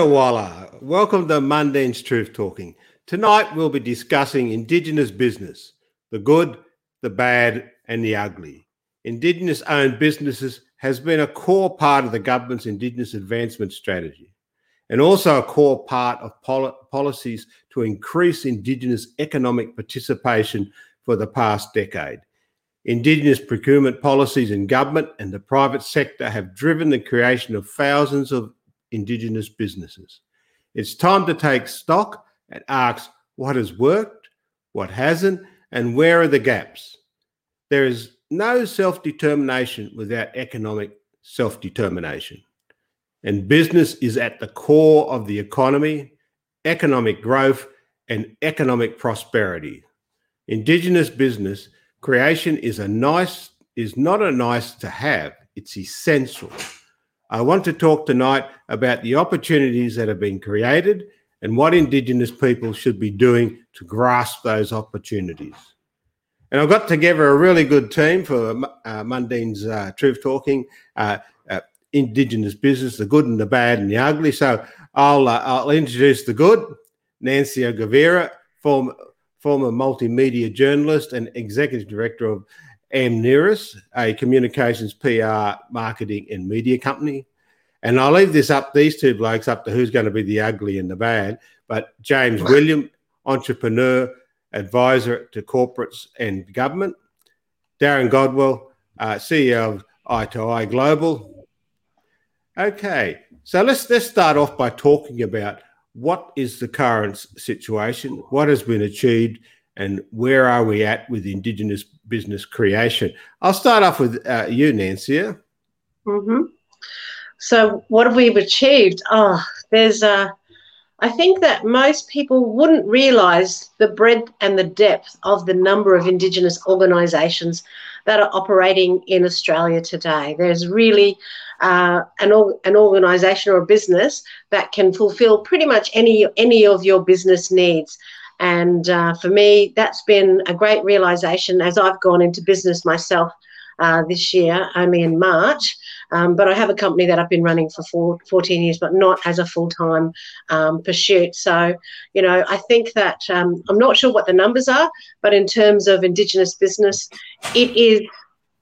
Walla, welcome to Mundine's Truth Talking. Tonight we'll be discussing Indigenous business the good, the bad, and the ugly. Indigenous owned businesses has been a core part of the government's Indigenous advancement strategy and also a core part of pol- policies to increase Indigenous economic participation for the past decade. Indigenous procurement policies in government and the private sector have driven the creation of thousands of Indigenous businesses. It's time to take stock and ask what has worked, what hasn't, and where are the gaps. There is no self determination without economic self determination. And business is at the core of the economy, economic growth, and economic prosperity. Indigenous business creation is a nice is not a nice to have, it's essential. I want to talk tonight about the opportunities that have been created and what Indigenous people should be doing to grasp those opportunities. And I've got together a really good team for uh, Mundine's uh, Truth Talking, uh, uh, Indigenous business, the good and the bad and the ugly. So I'll, uh, I'll introduce the good, Nancy Guivarra, former, former multimedia journalist and executive director of Amneris, a communications, PR, marketing, and media company. And I'll leave this up, these two blokes, up to who's going to be the ugly and the bad. But James William, entrepreneur, advisor to corporates and government. Darren Godwell, uh, CEO of Eye to Eye Global. Okay, so let's let's start off by talking about what is the current situation, what has been achieved, and where are we at with Indigenous business creation? I'll start off with uh, you, Nancy. Mm-hmm. So, what have we achieved? Oh, there's uh, I think that most people wouldn't realise the breadth and the depth of the number of Indigenous organisations that are operating in Australia today. There's really uh, an, an organisation or a business that can fulfil pretty much any any of your business needs. And uh, for me, that's been a great realization as I've gone into business myself uh, this year, only in March. Um, but I have a company that I've been running for four, 14 years, but not as a full time um, pursuit. So, you know, I think that um, I'm not sure what the numbers are, but in terms of Indigenous business, it is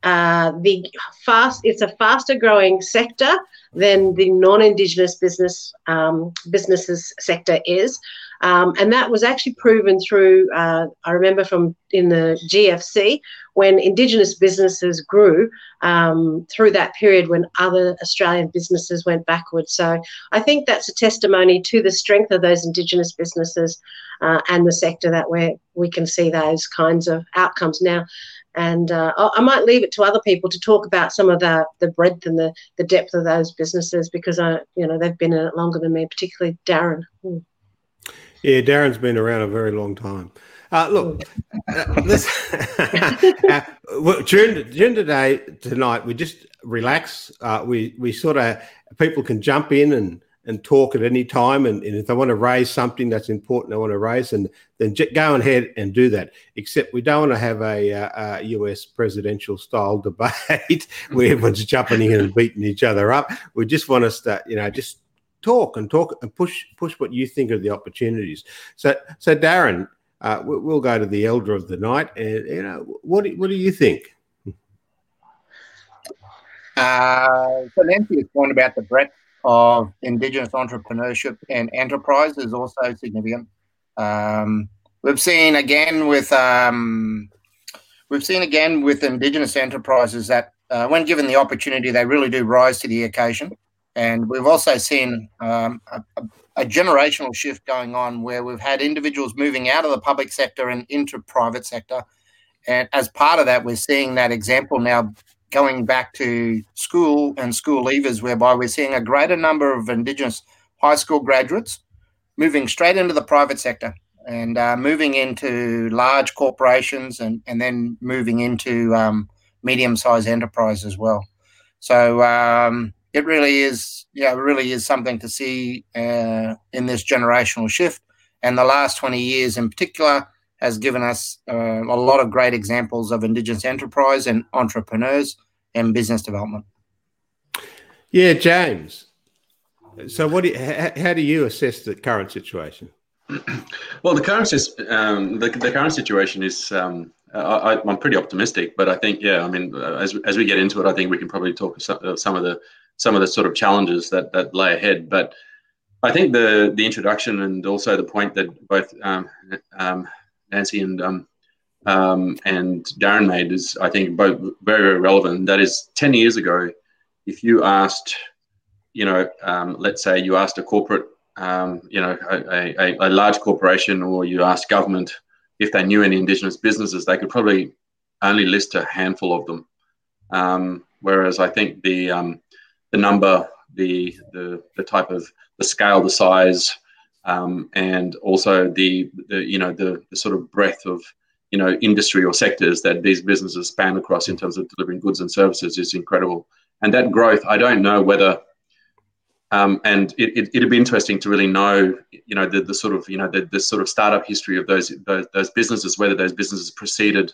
uh, the fast. It's a faster growing sector than the non-Indigenous business um, businesses sector is. Um, and that was actually proven through, uh, I remember from in the GFC, when Indigenous businesses grew um, through that period when other Australian businesses went backwards. So I think that's a testimony to the strength of those Indigenous businesses uh, and the sector that we we can see those kinds of outcomes now. And uh, I might leave it to other people to talk about some of the, the breadth and the, the depth of those businesses because I, you know, they've been in it longer than me, particularly Darren. Hmm. Yeah, Darren's been around a very long time. Uh, look, uh, this, uh, during, during the day tonight, we just relax. Uh, we we sort of people can jump in and and talk at any time, and, and if they want to raise something that's important, they want to raise, and then j- go ahead and do that. Except we don't want to have a, uh, a US presidential style debate where everyone's jumping in and beating each other up. We just want to start, you know, just talk and talk and push push what you think of the opportunities. So so Darren, uh, we'll go to the elder of the night, and you know what do, what do you think? Uh, so Nancy's point about the breadth of Indigenous entrepreneurship and enterprise is also significant. Um, we've seen again with um, we've seen again with Indigenous enterprises that uh, when given the opportunity, they really do rise to the occasion. And we've also seen um, a, a, generational shift going on where we've had individuals moving out of the public sector and into private sector. And as part of that, we're seeing that example now going back to school and school leavers, whereby we're seeing a greater number of Indigenous high school graduates moving straight into the private sector and uh, moving into large corporations and, and then moving into um, medium sized enterprise as well. So, um, it really is, yeah, it really is something to see uh, in this generational shift. And the last 20 years in particular has given us uh, a lot of great examples of Indigenous enterprise and entrepreneurs and business development. Yeah, James. So, what? Do you, how, how do you assess the current situation? Well, the current um, the, the current situation is um, I, am pretty optimistic, but I think yeah, I mean, as as we get into it, I think we can probably talk some, some of the some of the sort of challenges that that lay ahead. But I think the the introduction and also the point that both um, um, Nancy and um, um, and Darren made is I think both very very relevant. That is, ten years ago, if you asked, you know, um, let's say you asked a corporate, um, you know, a, a, a large corporation, or you asked government if they knew any Indigenous businesses, they could probably only list a handful of them. Um, whereas I think the um, the number, the, the the type of the scale, the size, um, and also the, the you know the, the sort of breadth of you know industry or sectors that these businesses span across in terms of delivering goods and services is incredible. And that growth, I don't know whether um, and it, it, would be interesting to really know, you know, the, the sort of, you know, the, the sort of startup history of those, those, those businesses, whether those businesses preceded,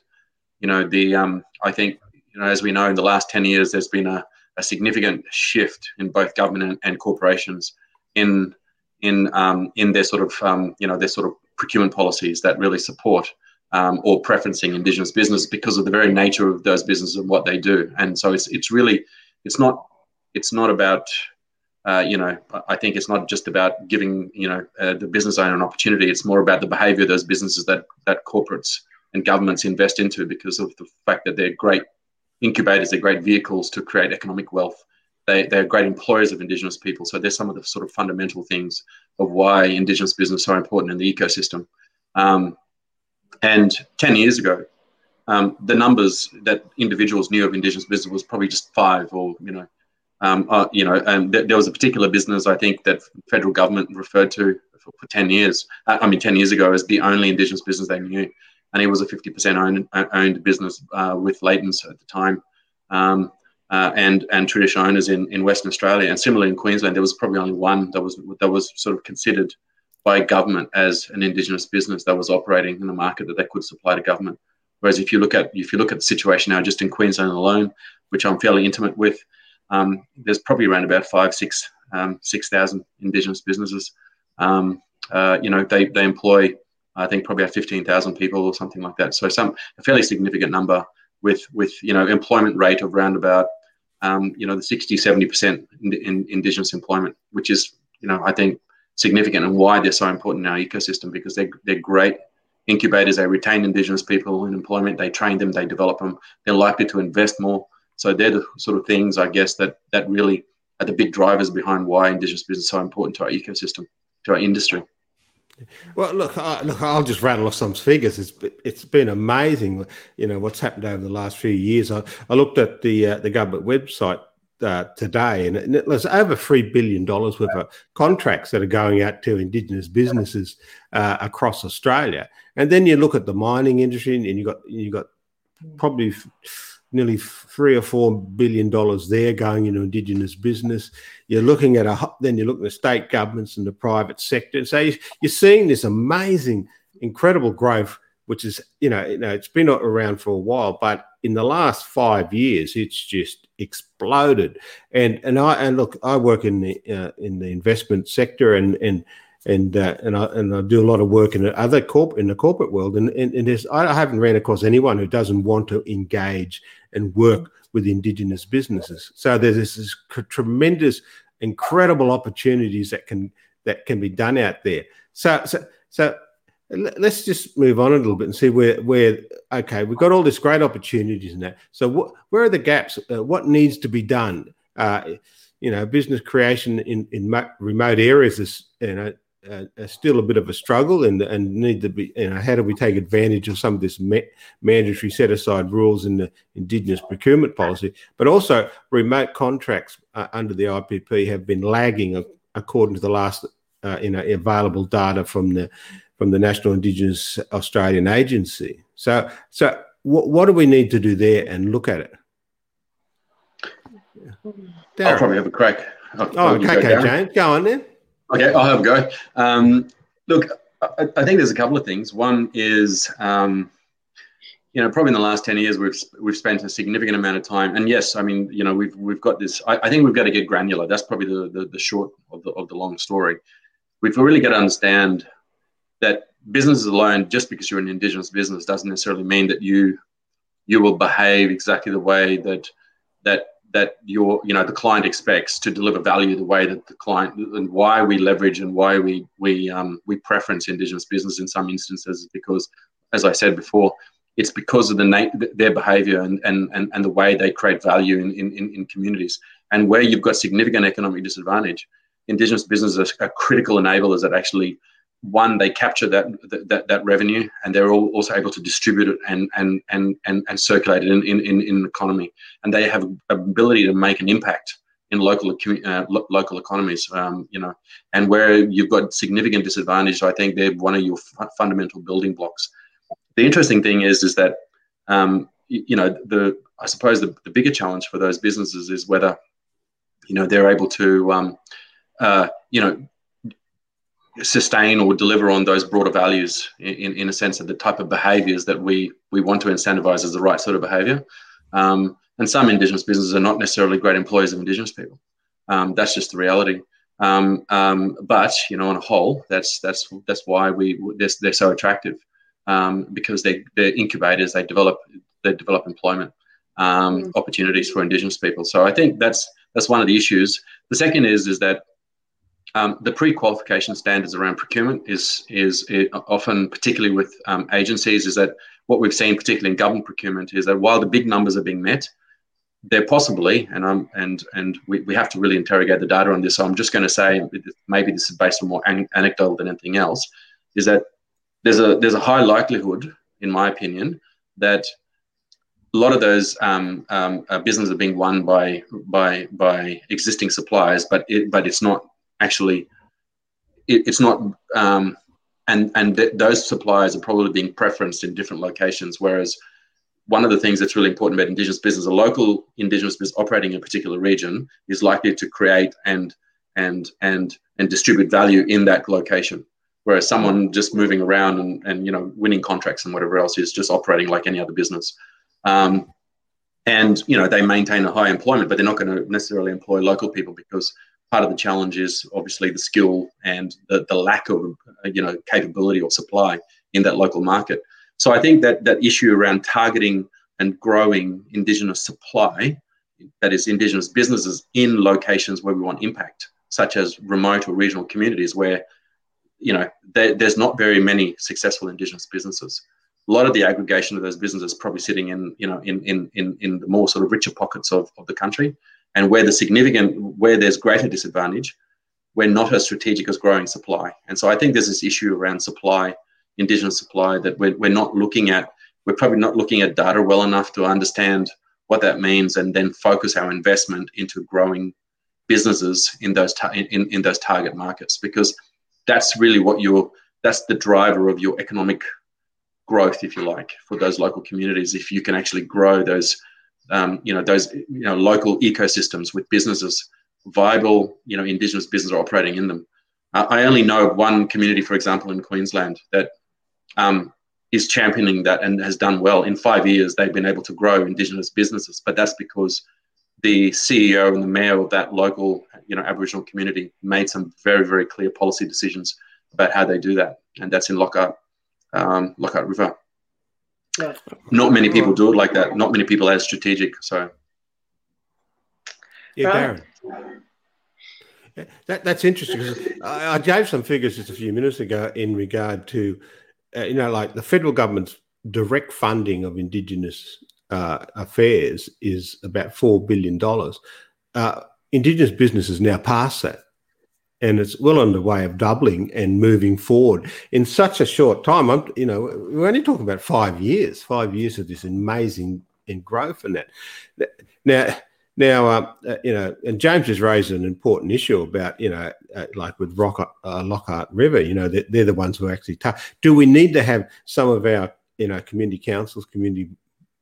you know, the, um, I think, you know, as we know, in the last 10 years, there's been a, a significant shift in both government and, corporations in, in, um, in their sort of, um, you know, their sort of procurement policies that really support um, or preferencing Indigenous business because of the very nature of those businesses and what they do. And so it's, it's really, it's not, it's not about, uh, you know, I think it's not just about giving, you know, uh, the business owner an opportunity. It's more about the behaviour of those businesses that that corporates and governments invest into because of the fact that they're great incubators, they're great vehicles to create economic wealth. They, they're great employers of Indigenous people. So there's some of the sort of fundamental things of why Indigenous business are important in the ecosystem. Um, and 10 years ago, um, the numbers that individuals knew of Indigenous business was probably just five or, you know, um, uh, you know, th- there was a particular business I think that federal government referred to for, for 10 years. Uh, I mean, 10 years ago as the only Indigenous business they knew. And it was a 50% owned, owned business uh, with Leighton's at the time. Um, uh, and and traditional owners in, in Western Australia and similarly in Queensland, there was probably only one that was that was sort of considered by government as an Indigenous business that was operating in the market that they could supply to government. Whereas if you look at if you look at the situation now just in Queensland alone, which I'm fairly intimate with, um, there's probably around about five, six, um, six thousand Indigenous businesses. Um, uh, you know, they they employ, I think, probably about fifteen thousand people or something like that. So some a fairly significant number with with you know employment rate of around about um, you know the 60, 70 percent in, in Indigenous employment, which is you know I think significant and why they're so important in our ecosystem because they're they're great incubators. They retain Indigenous people in employment. They train them. They develop them. They're likely to invest more. So they're the sort of things I guess that that really are the big drivers behind why Indigenous business is so important to our ecosystem, to our industry. Well, look, I, look, I'll just rattle off some figures. It's it's been amazing, you know, what's happened over the last few years. I, I looked at the uh, the government website uh, today, and it, there's over three billion dollars worth of contracts that are going out to Indigenous businesses uh, across Australia. And then you look at the mining industry, and you got you got probably nearly three or four billion dollars there going into indigenous business. You're looking at a then you're looking at state governments and the private sector. So you're seeing this amazing, incredible growth, which is you know, you know it's been around for a while, but in the last five years, it's just exploded. And and I and look, I work in the uh, in the investment sector and and and uh, and I and I do a lot of work in the other corp in the corporate world, and and, and there's I haven't ran across anyone who doesn't want to engage and work with indigenous businesses. So there's this, this tremendous, incredible opportunities that can that can be done out there. So so so let's just move on a little bit and see where where okay we've got all this great opportunities in that. So what where are the gaps? Uh, what needs to be done? Uh, you know, business creation in in remote areas is you know uh, still a bit of a struggle and and need to be you know how do we take advantage of some of this ma- mandatory set aside rules in the indigenous procurement policy but also remote contracts uh, under the IPP have been lagging according to the last uh, you know available data from the from the National Indigenous Australian Agency so so what, what do we need to do there and look at it Darren. I'll probably have a crack. I'll, oh, okay, okay James, go on then. Okay, I'll have a go. Um, look, I, I, think there's a couple of things. One is, um, you know, probably in the last ten years, we've we've spent a significant amount of time. And yes, I mean, you know, we've we've got this. I, I think we've got to get granular. That's probably the, the the short of the of the long story. We've really got to understand that businesses alone, just because you're an indigenous business, doesn't necessarily mean that you you will behave exactly the way that that that your you know the client expects to deliver value the way that the client and why we leverage and why we we um, we preference indigenous business in some instances because as I said before it's because of the na- their behavior and, and, and, and the way they create value in, in, in communities. And where you've got significant economic disadvantage, Indigenous businesses are critical enablers that actually, one, they capture that that, that revenue and they're also able to distribute it and, and, and, and, and circulate it in, in, in, in the economy. And they have ability to make an impact in local uh, lo- local economies, um, you know, and where you've got significant disadvantage, I think they're one of your f- fundamental building blocks the interesting thing is is that um, you know the I suppose the, the bigger challenge for those businesses is whether you know they're able to um, uh, you know sustain or deliver on those broader values in, in a sense of the type of behaviors that we we want to incentivize as the right sort of behavior um, and some indigenous businesses are not necessarily great employers of indigenous people um, that's just the reality um, um, but you know on a whole that's that's that's why we they're, they're so attractive um, because they they're incubators. They develop they develop employment um, mm. opportunities for Indigenous people. So I think that's that's one of the issues. The second is is that um, the pre-qualification standards around procurement is is often, particularly with um, agencies, is that what we've seen, particularly in government procurement, is that while the big numbers are being met, they're possibly, and um, and and we, we have to really interrogate the data on this. So I'm just going to say, maybe this is based on more an- anecdotal than anything else, is that there's a there's a high likelihood, in my opinion, that a lot of those um, um, uh, businesses are being won by by by existing suppliers, but it, but it's not actually it, it's not um, and and th- those suppliers are probably being preferenced in different locations. Whereas one of the things that's really important about Indigenous business, a local Indigenous business operating in a particular region is likely to create and and and and distribute value in that location whereas someone just moving around and, and you know winning contracts and whatever else is just operating like any other business um, and you know they maintain a high employment but they're not going to necessarily employ local people because part of the challenge is obviously the skill and the, the lack of uh, you know capability or supply in that local market so i think that that issue around targeting and growing indigenous supply that is indigenous businesses in locations where we want impact such as remote or regional communities where you know, there, there's not very many successful Indigenous businesses. A lot of the aggregation of those businesses probably sitting in, you know, in in in, in the more sort of richer pockets of, of the country, and where the significant where there's greater disadvantage, we're not as strategic as growing supply. And so I think there's this issue around supply, Indigenous supply, that we're, we're not looking at. We're probably not looking at data well enough to understand what that means, and then focus our investment into growing businesses in those ta- in, in those target markets because that's really what you're that's the driver of your economic growth if you like for those local communities if you can actually grow those um, you know those you know local ecosystems with businesses viable you know indigenous businesses are operating in them uh, i only know one community for example in queensland that um, is championing that and has done well in five years they've been able to grow indigenous businesses but that's because the ceo and the mayor of that local you know Aboriginal community made some very very clear policy decisions about how they do that, and that's in Lockhart um, Lockhart River. Yeah. Not many people do it like that. Not many people are strategic. So, yeah, Darren. That, that's interesting because I, I, gave some figures just a few minutes ago in regard to, uh, you know, like the federal government's direct funding of Indigenous uh, affairs is about four billion dollars. Uh, Indigenous businesses now past that. And it's well on the way of doubling and moving forward in such a short time. I'm, you know, we're only talking about five years, five years of this amazing in growth and that. Now, now, uh, uh, you know, and James has raised an important issue about, you know, uh, like with Rock, uh, Lockhart River, you know, they're, they're the ones who actually tough. Do we need to have some of our, you know, community councils, community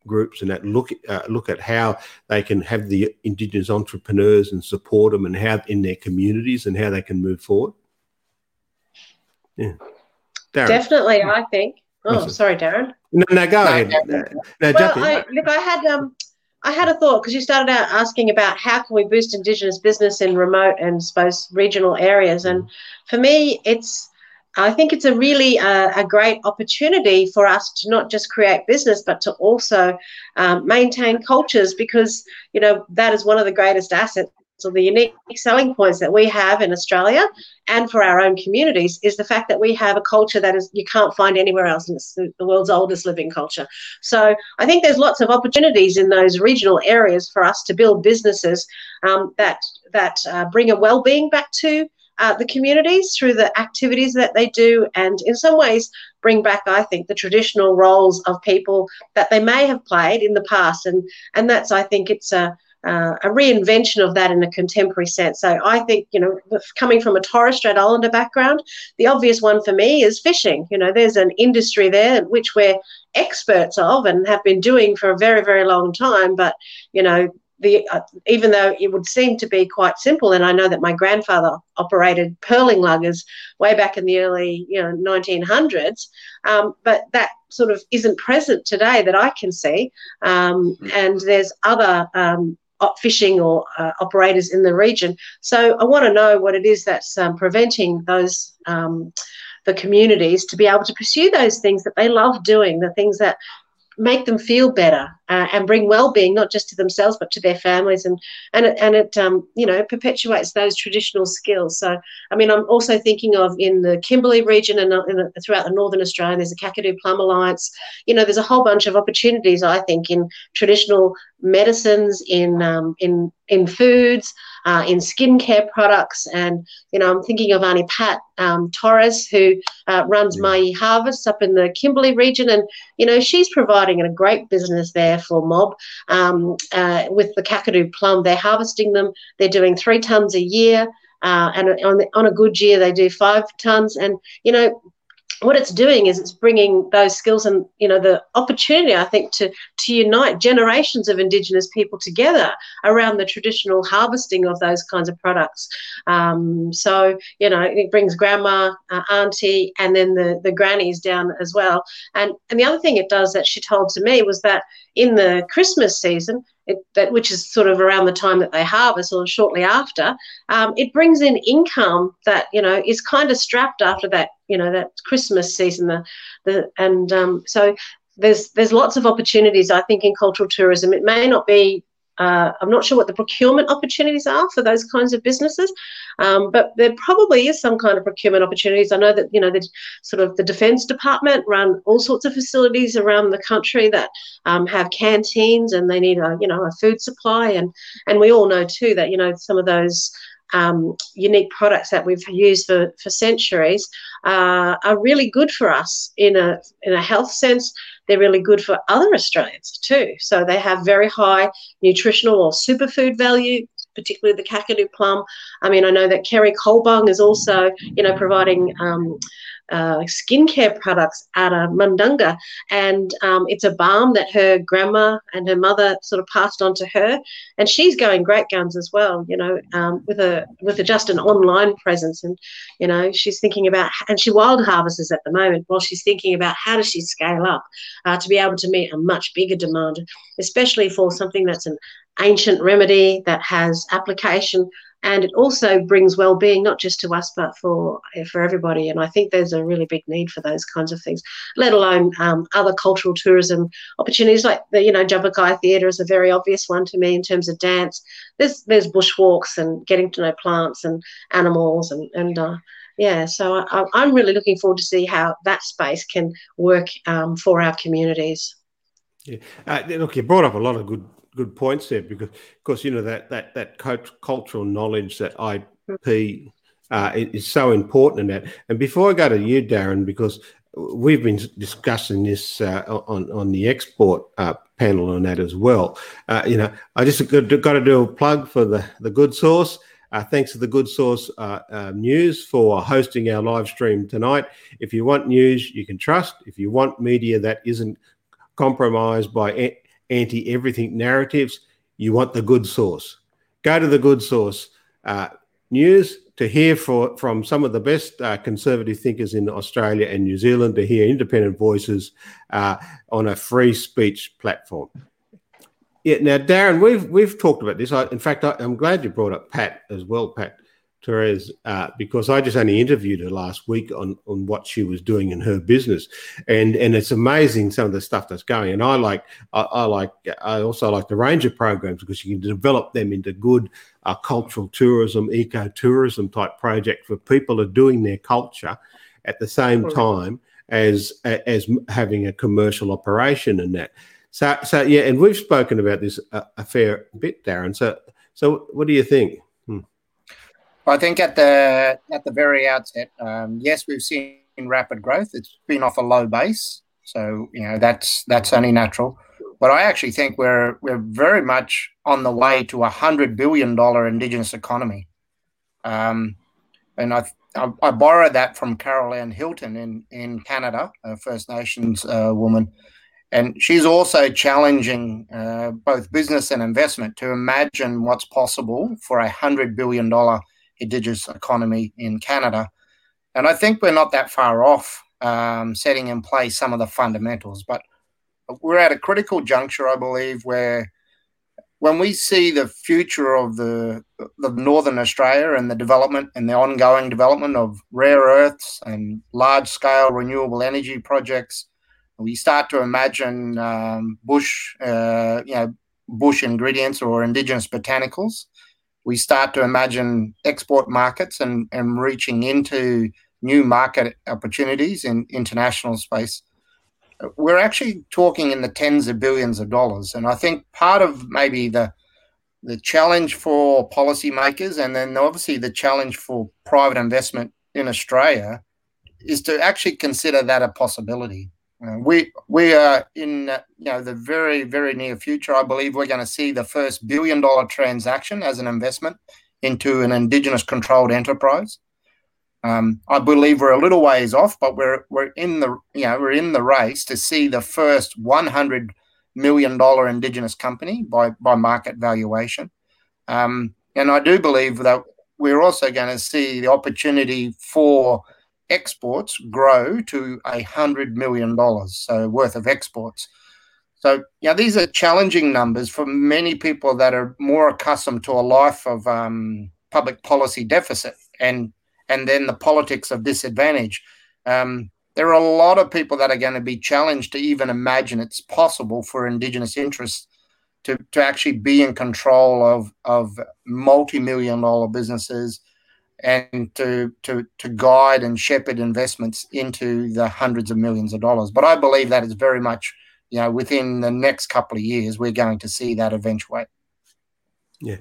groups and that look uh, look at how they can have the indigenous entrepreneurs and support them and how in their communities and how they can move forward. Yeah. Darren. definitely i think. Oh sorry darren. No, no, go ahead. No, no, well, I, look, I had um, I had a thought because you started out asking about how can we boost Indigenous business in remote and suppose regional areas, and for me, it's I think it's a really uh, a great opportunity for us to not just create business, but to also um, maintain cultures because you know that is one of the greatest assets or the unique selling points that we have in Australia and for our own communities is the fact that we have a culture that is you can't find anywhere else and it's the world's oldest living culture. So I think there's lots of opportunities in those regional areas for us to build businesses um, that that uh, bring a well-being back to uh, the communities through the activities that they do, and in some ways bring back, I think, the traditional roles of people that they may have played in the past, and and that's I think it's a uh, a reinvention of that in a contemporary sense. So I think, you know, coming from a Torres Strait Islander background, the obvious one for me is fishing. You know, there's an industry there which we're experts of and have been doing for a very, very long time. But, you know, the, uh, even though it would seem to be quite simple, and I know that my grandfather operated pearling luggers way back in the early you know 1900s, um, but that sort of isn't present today that I can see. Um, hmm. and there's other um, fishing or uh, operators in the region. So I want to know what it is that's um, preventing those um, the communities to be able to pursue those things that they love doing, the things that make them feel better uh, and bring well-being not just to themselves but to their families. And and it, and it um, you know perpetuates those traditional skills. So i mean i'm also thinking of in the kimberley region and in, throughout the northern australia there's a kakadu plum alliance. You know there's a whole bunch of opportunities i think in traditional medicines in um, in in foods uh, in skincare products. And you know i'm thinking of auntie pat um, torres who uh, runs yeah. Harvest up in the kimberley region. And you know she's providing a great business there for mob um, uh, with the Kakadu plum. They're harvesting them. They're doing three tons a year. Uh, and on, on a good year, they do five tons. And, you know, what it's doing is it's bringing those skills and you know the opportunity i think to to unite generations of indigenous people together around the traditional harvesting of those kinds of products. Um, so you know it brings grandma uh, auntie and then the the grannies down as well. And and the other thing it does that she told to me was that in the christmas season it, that which is sort of around the time that they harvest or shortly after, um, it brings in income that you know is kind of strapped after that you know that Christmas season. The, the and um, so there's there's lots of opportunities I think in cultural tourism. It may not be uh, I'm not sure what the procurement opportunities are for those kinds of businesses, um, but there probably is some kind of procurement opportunities. I know that you know the sort of the Defence Department run all sorts of facilities around the country that um, have canteens and they need a you know a food supply and and we all know too that you know some of those um, unique products that we've used for, for centuries uh, are really good for us in a in a health sense they're really good for other Australians too. So they have very high nutritional or superfood value, particularly the Kakadu plum. I mean, I know that Kerry Kolbong is also, you know, providing um, uh, skincare products out of Mundunga, and um, it's a balm that her grandma and her mother sort of passed on to her, and she's going great guns as well. You know, um, with a with a, just an online presence, and you know she's thinking about and she wild harvests at the moment while she's thinking about how does she scale up uh, to be able to meet a much bigger demand, especially for something that's an ancient remedy that has application and it also brings well-being not just to us but for for everybody. And i think there's a really big need for those kinds of things let alone um, other cultural tourism opportunities. Like the you know Tjapukai theatre is a very obvious one to me in terms of dance. There's there's bushwalks and getting to know plants and animals and and uh, yeah. So I, i'm really looking forward to see how that space can work um, for our communities. Yeah, uh, look, you brought up a lot of good good points there because, of course, you know that that that cultural knowledge that IP uh, is so important in that. And before I go to you, Darren, because we've been discussing this uh, on on the export uh, panel on that as well. Uh, you know, I just got to, got to do a plug for the the Good Sauce. Uh, thanks to the Good Sauce uh, uh, News for hosting our live stream tonight. If you want news you can trust, if you want media that isn't compromised by anti everything narratives, you want the good sauce. Go to the good sauce. Uh, news, to hear for, from some of the best uh, conservative thinkers in Australia and New Zealand, to hear independent voices uh, on a free speech platform. Yeah, now Darren, we've we've talked about this. I, in fact, I, am glad you brought up Pat as well, Pat Torres, uh, because I just only interviewed her last week on on what she was doing in her business, and and it's amazing some of the stuff that's going. And I like I, I like I also like the ranger programs because you can develop them into good uh, cultural tourism, eco tourism type project for people are doing their culture at the same time as as having a commercial operation and that. So so yeah, and we've spoken about this a, a fair bit, Darren. So so what do you think? I think at the at the very outset, um, yes, we've seen rapid growth. It's been off a low base, so you know that's that's only natural. But I actually think we're we're very much on the way to a hundred billion dollar indigenous economy, um, and I, I, I borrowed that from Carol Anne Hilton in in Canada, a First Nations uh, woman, and she's also challenging uh, both business and investment to imagine what's possible for a hundred billion dollar indigenous economy in Canada. And I think we're not that far off um, setting in place some of the fundamentals. But we're at a critical juncture, I believe, where when we see the future of the, the Northern Australia and the development and the ongoing development of rare earths and large scale renewable energy projects, we start to imagine um, bush, uh, you know, bush ingredients or indigenous botanicals we start to imagine export markets and, and reaching into new market opportunities in international space, we're actually talking in the tens of billions of dollars. And I think part of maybe the the challenge for policymakers and then obviously the challenge for private investment in Australia is to actually consider that a possibility. Uh, we we are in you know the very very near future. I believe we're going to see the first billion dollar transaction as an investment into an indigenous controlled enterprise. Um, I believe we're a little ways off, but we're we're in the you know we're in the race to see the first one hundred million dollar indigenous company by by market valuation. Um, and I do believe that we're also going to see the opportunity for exports grow to a hundred million dollars so worth of exports. So yeah, these are challenging numbers for many people that are more accustomed to a life of um, public policy deficit and and then the politics of disadvantage. Um, there are a lot of people that are going to be challenged to even imagine it's possible for Indigenous interests to, to actually be in control of, of multi million dollar businesses and to to to guide and shepherd investments into the hundreds of millions of dollars. But I believe that is very much, you know, within the next couple of years, we're going to see that eventuate. Yeah.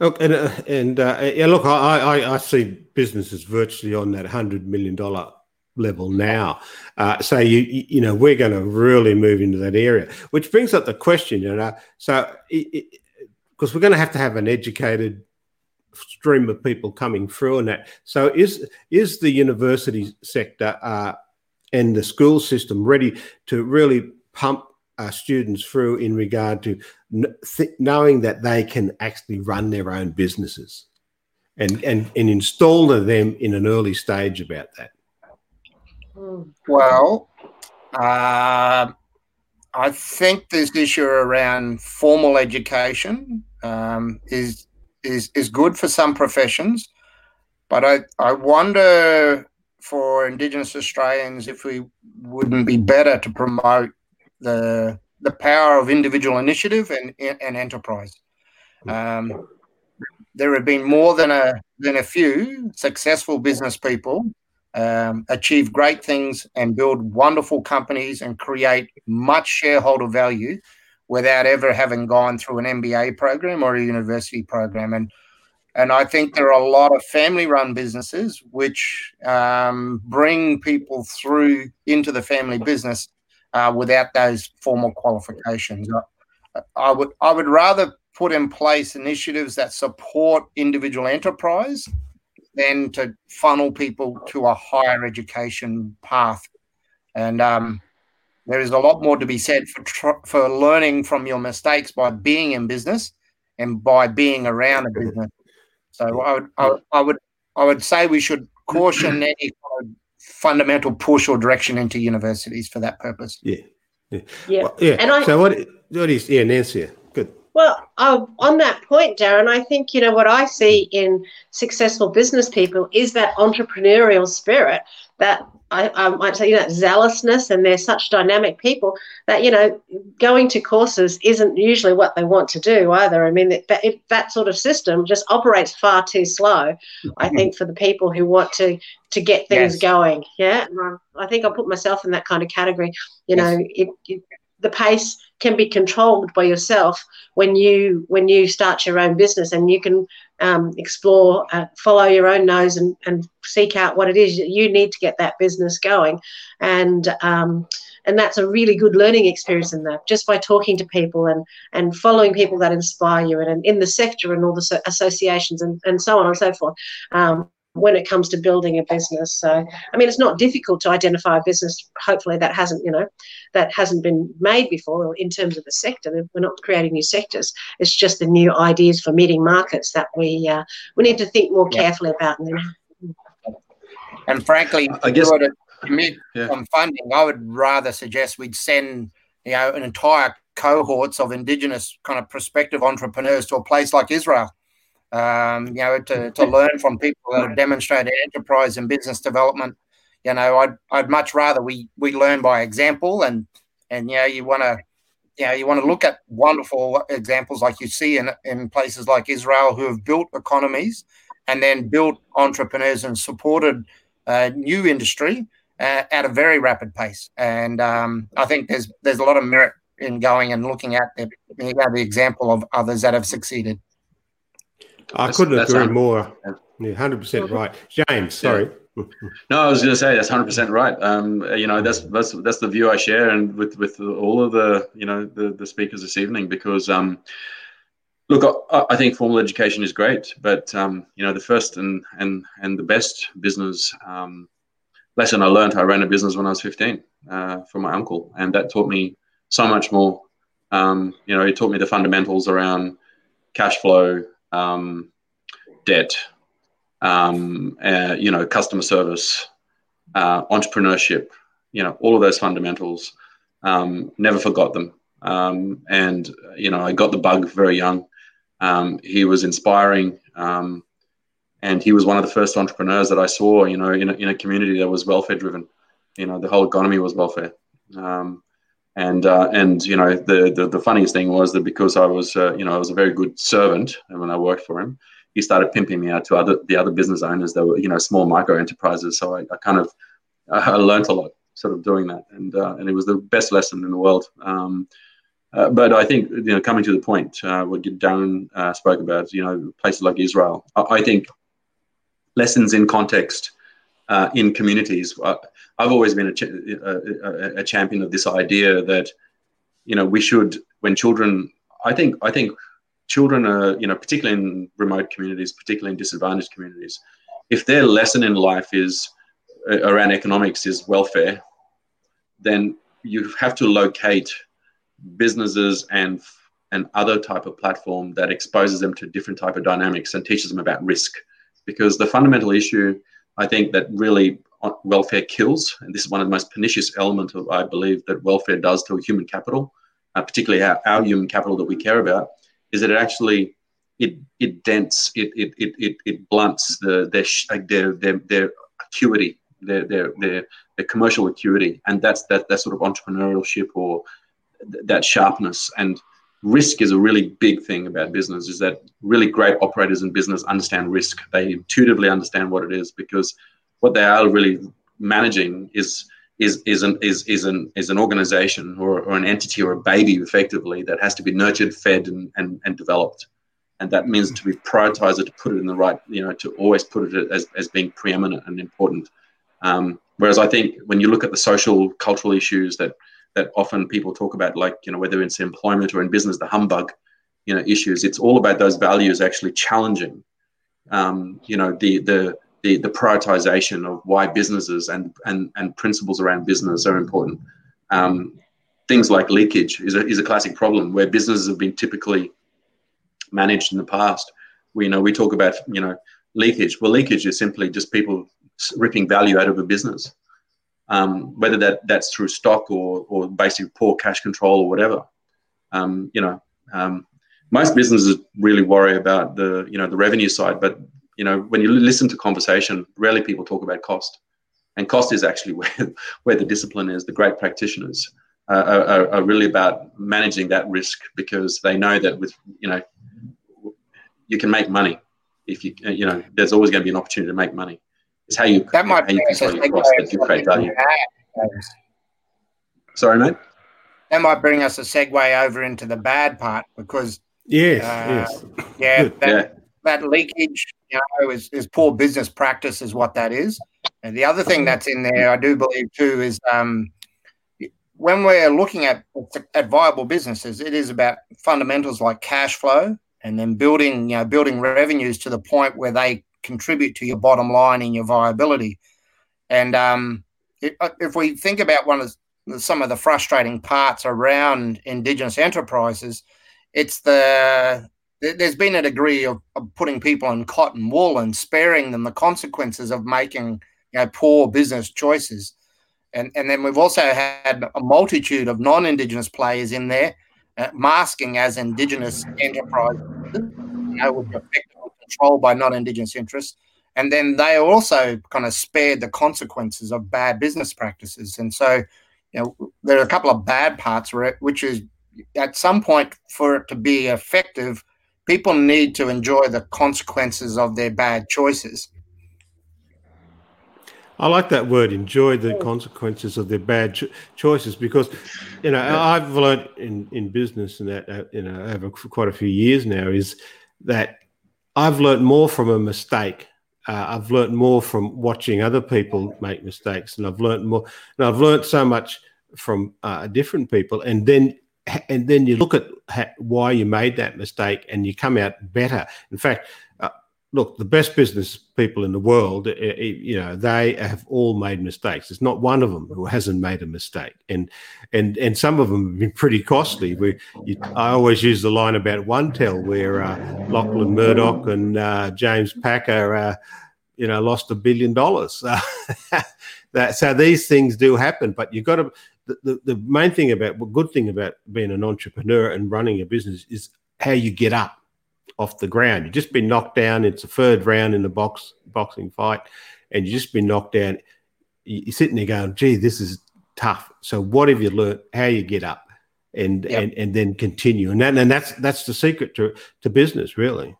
Look, and uh, and uh, yeah, look, I, I I see businesses virtually on that hundred million dollar level now. Uh, so you you know we're going to really move into that area, which brings up the question, you know, so because we're going to have to have an educated stream of people coming through and that. So is is the university sector uh, and the school system ready to really pump uh, students through in regard to th- knowing that they can actually run their own businesses and, and, and install them in an early stage about that? Well, uh, I think this issue around formal education um, is is is good for some professions, but I I wonder for Indigenous Australians if we wouldn't be better to promote the the power of individual initiative and and enterprise. Um, there have been more than a than a few successful business people um, achieve great things and build wonderful companies and create much shareholder value without ever having gone through an MBA program or a university program. And and I think there are a lot of family-run businesses which um, bring people through into the family business uh, without those formal qualifications. I, I would I would rather put in place initiatives that support individual enterprise than to funnel people to a higher education path. And um, there is a lot more to be said for tr- for learning from your mistakes by being in business and by being around a business. So. I, would, I, I, would I would say we should caution any kind of fundamental push or direction into universities for that purpose. Yeah. Yeah. Yeah. Well, yeah. And I, so what what is yeah, Nancy? Well, uh, on that point, Darren, I think you know what I see in successful business people is that entrepreneurial spirit that I, I, might say, you know, zealousness, and they're such dynamic people that you know, going to courses isn't usually what they want to do either. I mean, that that, that sort of system just operates far too slow. I mm-hmm. think for the people who want to to get things yes. going. Yeah, I think I'll put myself in that kind of category. You yes. know, it, it, the pace can be controlled by yourself when you when you start your own business and you can um, explore uh, follow your own nose and, and seek out what it is you need to get that business going. And um, and that's a really good learning experience in that just by talking to people and and following people that inspire you and, and in the sector and all the associations and, and so on and so forth. Um, when it comes to building a business. So, I mean, it's not difficult to identify a business. Hopefully, that hasn't, you know, that hasn't been made before in terms of the sector. We're not creating new sectors. It's just the new ideas for meeting markets that we uh, we need to think more carefully about. And, and frankly, I guess to commit yeah. on funding, I would rather suggest we'd send you know an entire cohorts of indigenous kind of prospective entrepreneurs to a place like Israel um, you know, to, to learn from people that have demonstrated enterprise and business development. You know, I'd, I'd much rather we, we learn by example and, and, you know, you want to, you know, you want to look at wonderful examples like you see in, in places like Israel who have built economies and then built entrepreneurs and supported uh, new industry uh, at a very rapid pace. And um, I think there's there's a lot of merit in going and looking at the, you know, the example of others that have succeeded. I that's, couldn't agree more. Yeah, hundred percent right, James. Sorry. Yeah. No, I was going to say that's hundred percent right. Um, you know, that's that's that's the view I share, and with with all of the you know the the speakers this evening, because um, look, I, I think formal education is great, but um, you know, the first and and and the best business um, lesson I learned, I ran a business when I was fifteen uh, for my uncle, and that taught me so much more. Um, you know, it taught me the fundamentals around cash flow, um, debt, um, uh, you know, customer service, uh, entrepreneurship, you know, all of those fundamentals. Um, never forgot them. Um, and, you know, I got the bug very young. Um, he was inspiring. Um, and he was one of the first entrepreneurs that I saw, you know, in a, in a community that was welfare driven. You know, the whole economy was welfare. Um, and uh, and you know the, the, the funniest thing was that because I was uh, you know I was a very good servant and when I worked for him, he started pimping me out to other the other business owners that were you know small micro enterprises. So I, I kind of I learned a lot sort of doing that, and uh, and it was the best lesson in the world. Um, uh, but I think you know coming to the point, uh, what Darren uh, spoke about, you know places like Israel, I, I think lessons in context Uh, in communities. Uh, I've always been a, ch- a, a, champion of this idea that you know we should when children I think I think children are you know particularly in remote communities particularly in disadvantaged communities if their lesson in life is uh, around economics is welfare then you have to locate businesses and and other type of platform that exposes them to different type of dynamics and teaches them about risk. Because the fundamental issue I think that really welfare kills, and this is one of the most pernicious elements of I believe that welfare does to human capital, uh, particularly our, our, human capital that we care about, is that it actually it it dents, it it it it, it blunts the their, their their their acuity, their their their their commercial acuity, and that's that that sort of entrepreneurship or th- that sharpness. And risk is a really big thing about business is that really great operators in business understand risk they intuitively understand what it is because what they are really managing is is is an is is an is an organization or, or an entity or a baby effectively that has to be nurtured, fed, and and, and developed. And that means to be prioritized to put it in the right, you know, to always put it as, as being preeminent and important. Um, whereas I think when you look at the social, cultural issues that that often people talk about, like you know, whether it's employment or in business, the humbug, you know, issues. It's all about those values actually challenging, um, you know, the the the, the prioritization of why businesses and, and, and principles around business are important. Um, things like leakage is a, is a classic problem where businesses have been typically managed in the past We you know we talk about you know leakage. Well, leakage is simply just people ripping value out of a business, um, whether that that's through stock or or basically poor cash control or whatever. Um, you know, um, most businesses really worry about the you know the revenue side, but you know when you listen to conversation, rarely people talk about cost, and cost is actually where where the discipline is. The great practitioners uh, are, are really about managing that risk because they know that with you know you can make money if you you know there's always going to be an opportunity to make money. It's how you that might how you control your cost that you create value. Sorry, mate. That might bring us a segue over into the bad part because yes, uh, yes. yeah, that, yeah, that leakage, you know, is, is poor business practice, is what that is. And the other thing that's in there, I do believe too, is um, when we're looking at at viable businesses, it is about fundamentals like cash flow and then building you know building revenues to the point where they contribute to your bottom line and your viability. And um, it, uh, if we think about one of the, some of the frustrating parts around Indigenous enterprises, it's the there's been a degree of, of putting people in cotton wool and sparing them the consequences of making you know poor business choices. And, and then we've also had a multitude of non-Indigenous players in there, uh, masking as Indigenous enterprises, you know, effectively controlled by non-Indigenous interests. And then they are also kind of spared the consequences of bad business practices. And so, you know, there are a couple of bad parts, where, which is at some point for it to be effective, people need to enjoy the consequences of their bad choices. I like that word. Enjoy the consequences of their bad cho- choices because, you know. I've learned in, in business and that uh, you know over quite a few years now is that I've learned more from a mistake. Uh, I've learned more from watching other people make mistakes, and I've learned more. And I've learned so much from uh, different people, and then and then you look at why you made that mistake, and you come out better. In fact, look, the best business people in the world, eh, eh, you know, they have all made mistakes. There's not one of them who hasn't made a mistake, and and and some of them have been pretty costly. We, you, I always use the line about one OneTel, where uh, Lachlan Murdoch and uh, James Packer, uh, you know, lost a billion dollars. that so these things do happen, but you've got to. The, the, the main thing about, well, good thing about being an entrepreneur and running a business is how you get up off the ground. You've just been knocked down. It's a third round in the box boxing fight, and you've just been knocked down. You're sitting there going, "Gee, this is tough." So, what have you learned? How you get up, and yep. and and then continue, and that, and that's that's the secret to to business, really.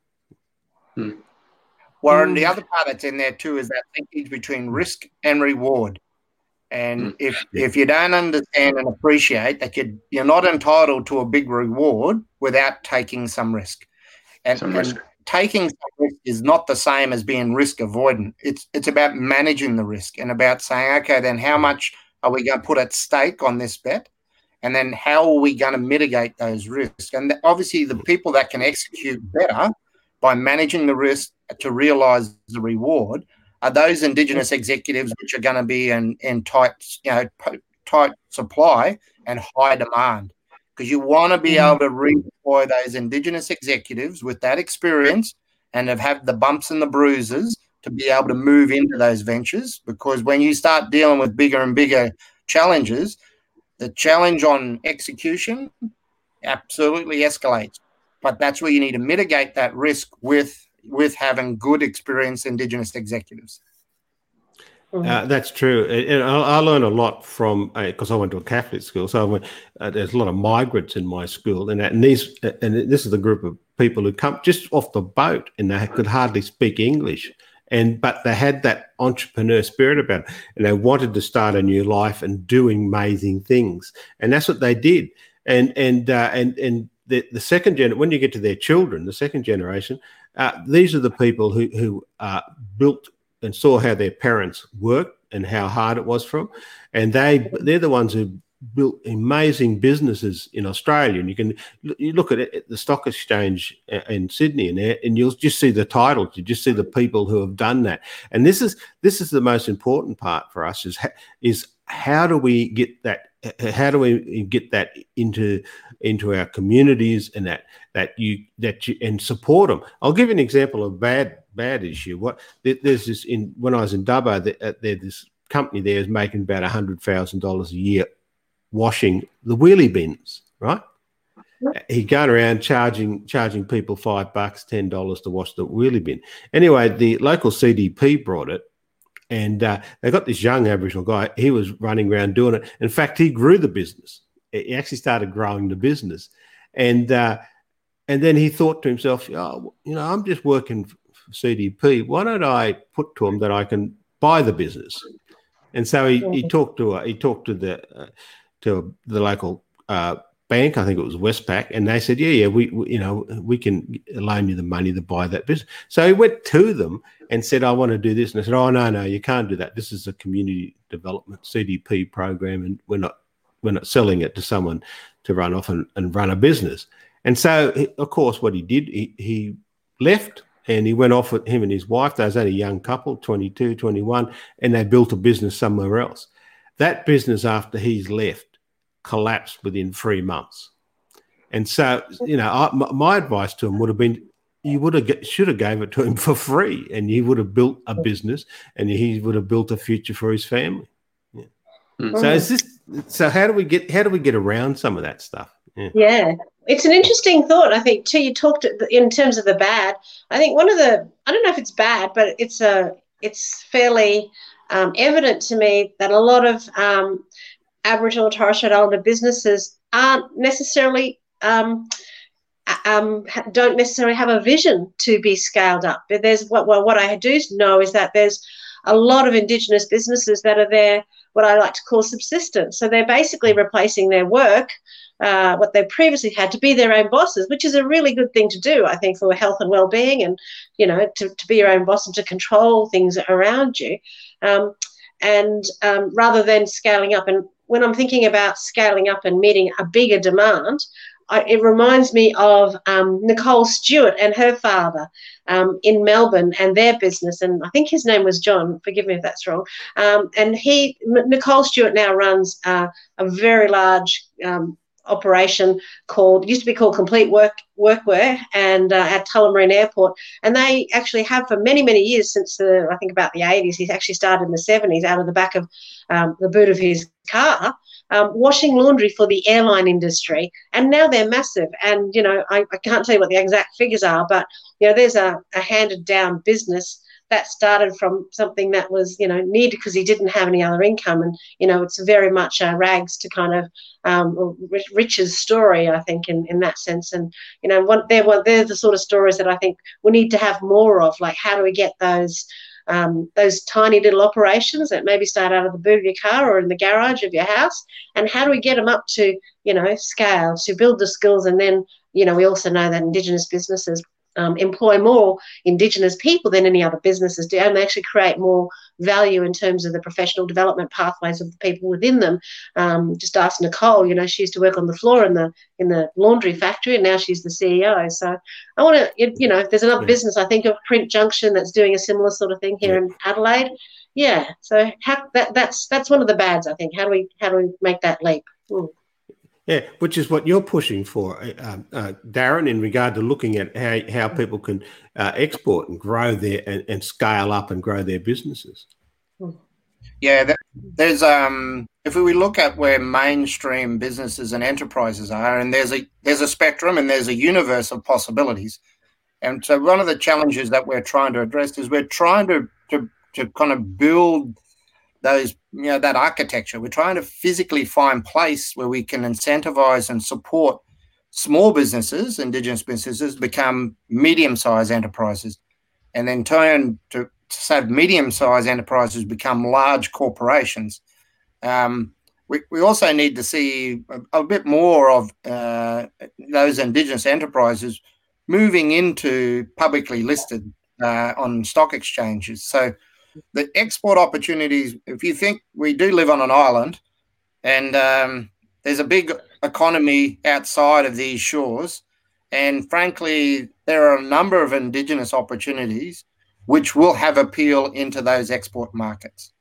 Hmm. Well, and the other part that's in there too is that linkage between risk and reward. And hmm. if if you don't understand and appreciate that you you're not entitled to a big reward without taking some risk, and, and taking some risk is not the same as being risk avoidant. It's it's about managing the risk and about saying, okay, then how much are we going to put at stake on this bet? And then how are we going to mitigate those risks? And obviously, the people that can execute better by managing the risk to realize the reward are those Indigenous executives which are going to be in, in tight, you know, tight supply and high demand because you want to be mm-hmm. able to redeploy those Indigenous executives with that experience and have had the bumps and the bruises to be able to move into those ventures. Because when you start dealing with bigger and bigger challenges, the challenge on execution absolutely escalates. But that's where you need to mitigate that risk with with having good experienced Indigenous executives. Uh, that's true, and I, I learned a lot from because uh, I went to a Catholic school. So went, uh, there's a lot of migrants in my school, and, that, and these and this is the group of people who come just off the boat, and they could hardly speak English, and but they had that entrepreneur spirit about, it, and they wanted to start a new life and doing amazing things, and that's what they did. And and uh, and and the, the second gen when you get to their children, the second generation, uh, these are the people who who uh, built and saw how their parents worked and how hard it was for them. And they they're the ones who built amazing businesses in Australia. And you can you look at it at the stock exchange uh, in Sydney and and you'll just see the titles. You just see the people who have done that. And this is this is the most important part for us is is how do we get that uh, how do we get that into into our communities and that that you that you and support them. I'll give you an example of bad bad issue. What there's this in when I was in Dubbo, there, uh, there this company there is making about hundred thousand dollars a year washing the wheelie bins, right? He going around charging charging people five bucks, ten dollars to wash the wheelie bin. Anyway, the local CDP brought it, and uh, they got this young Aboriginal guy. He was running around doing it. In fact, he grew the business. He actually started growing the business, and uh, and then he thought to himself, oh, you know, I'm just working CDP. Why don't I put to him that I can buy the business? And so he, he talked to uh, he talked to the uh, to the local uh, bank, I think it was Westpac, and they said, "Yeah, yeah, we, we, you know we can loan you the money to buy that business." So he went to them and said, "I want to do this," and they said, "Oh no, no, you can't do that. This is a community development CDP program, and we're not we're not selling it to someone to run off and, and run a business." And so, of course, what he did, he, he left and he went off with him and his wife. They was only a young couple, 22, 21, and they built a business somewhere else. That business, after he's left, collapsed within three months. And so, you know, I, my advice to him would have been, you would have should have gave it to him for free, and he would have built a business, and he would have built a future for his family. Yeah. Mm. So is this? So how do we get how do we get around some of that stuff? Yeah. yeah. It's an interesting thought, I think, too. You talked in terms of the bad. I think one of the, I don't know if it's bad, but it's a, it's fairly um, evident to me that a lot of um, Aboriginal and Torres Strait Islander businesses aren't necessarily um, um, don't necessarily have a vision to be scaled up. But there's what well, what I do know is that there's a lot of Indigenous businesses that are there, what I like to call subsistence. So they're basically replacing their work, uh, what they previously had, to be their own bosses, which is a really good thing to do, I think, for health and well-being, and you know, to, to be your own boss and to control things around you. Um, and um, rather than scaling up and when I'm thinking about scaling up and meeting a bigger demand, I, it reminds me of um, Nicole Stewart and her father um, in Melbourne and their business. And I think his name was John. Forgive me if that's wrong. Um, and he, Nicole Stewart, now runs uh, a very large um, operation called used to be called Complete Work Workwear and uh, at Tullamarine Airport, and they actually have for many many years since the I think about the 80s. He's actually started in the 70s out of the back of um, the boot of his car. Um, washing laundry for the airline industry, and now they're massive. And you know, I, I can't tell you what the exact figures are, but you know, there's a, a handed down business that started from something that was you know needed because he didn't have any other income. And you know it's very much a rags to kind of um, riches story i think in, in that sense. And you know what they're what they're the sort of stories that i think we need to have more of. Like how do we get those um, those tiny little operations that maybe start out of the boot of your car or in the garage of your house? And how do we get them up to you know scale to build the skills? And then you know we also know that indigenous businesses um, employ more Indigenous people than any other businesses do, and they actually create more value in terms of the professional development pathways of the people within them. Um, just ask Nicole. You know, she used to work on the floor in the in the laundry factory, and now she's the CEO. So I want to, you know, if there's another yeah. business, I think of Print Junction that's doing a similar sort of thing here yeah. in Adelaide. Yeah, so how, that that's that's one of the bads. I think. How do we how do we make that leap? Mm. Yeah, which is what you're pushing for, uh, um, uh, Darren, in regard to looking at how, how people can uh, export and grow their and, and, scale up and grow their businesses. Yeah, there's um, if we look at where mainstream businesses and enterprises are, and there's a there's a spectrum and there's a universe of possibilities, and so one of the challenges that we're trying to address is we're trying to to, to kind of build those you know that architecture. We're trying to physically find place where we can incentivize and support small businesses indigenous businesses become medium-sized enterprises. And then turn to, have medium-sized enterprises become large corporations. Um, we, we also need to see a, a bit more of uh, those indigenous enterprises moving into publicly listed uh, on stock exchanges. So the export opportunities, if you think we do live on an island and um, there's a big economy outside of these shores, and frankly, there are a number of indigenous opportunities which will have appeal into those export markets.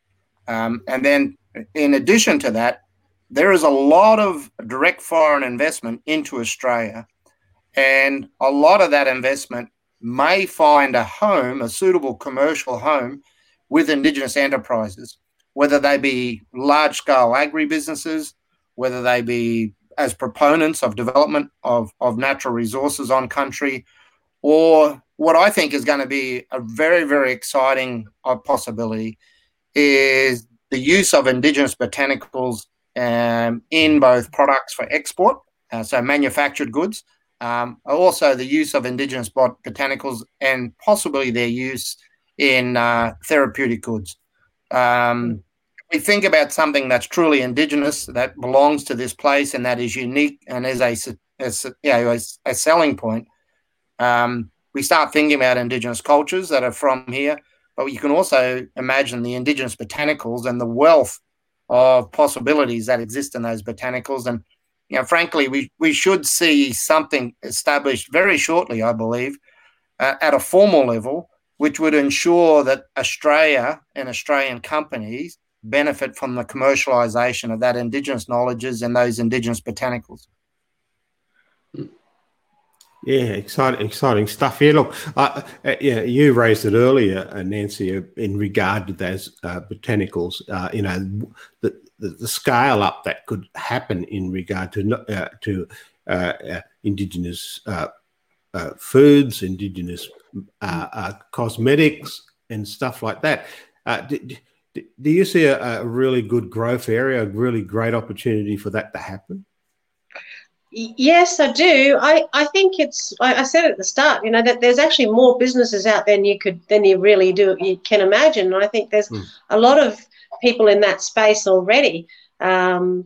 Um, and then, in addition to that, there is a lot of direct foreign investment into Australia, and a lot of that investment may find a home, a suitable commercial home, with Indigenous enterprises, whether they be large scale agribusinesses, whether they be as proponents of development of, of natural resources on country, or what I think is going to be a very, very exciting uh, possibility is the use of Indigenous botanicals um, in both products for export, uh, so manufactured goods, um, also the use of Indigenous bot- botanicals and possibly their use in uh, therapeutic goods. Um, we think about something that's truly indigenous, that belongs to this place, and that is unique and is a, as, you know, a, a selling point. Um, we start thinking about indigenous cultures that are from here, but you can also imagine the indigenous botanicals and the wealth of possibilities that exist in those botanicals. And you know, frankly, we we should see something established very shortly, I believe, uh, at a formal level, which would ensure that Australia and Australian companies benefit from the commercialisation of that Indigenous knowledges and those Indigenous botanicals. Yeah, exciting, exciting stuff. Yeah, look, uh, uh, yeah, you raised it earlier, uh, Nancy, uh, in regard to those uh, botanicals. Uh, you know, the, the, the scale up that could happen in regard to to indigenous foods, indigenous cosmetics, and stuff like that. Do, do, you see a, a really good growth area, a really great opportunity for that to happen? Yes, I do. I, I think it's. I, said at the start, you know, that there's actually more businesses out there than you could than you really do you can imagine. And I think there's mm. a lot of people in that space already. Um,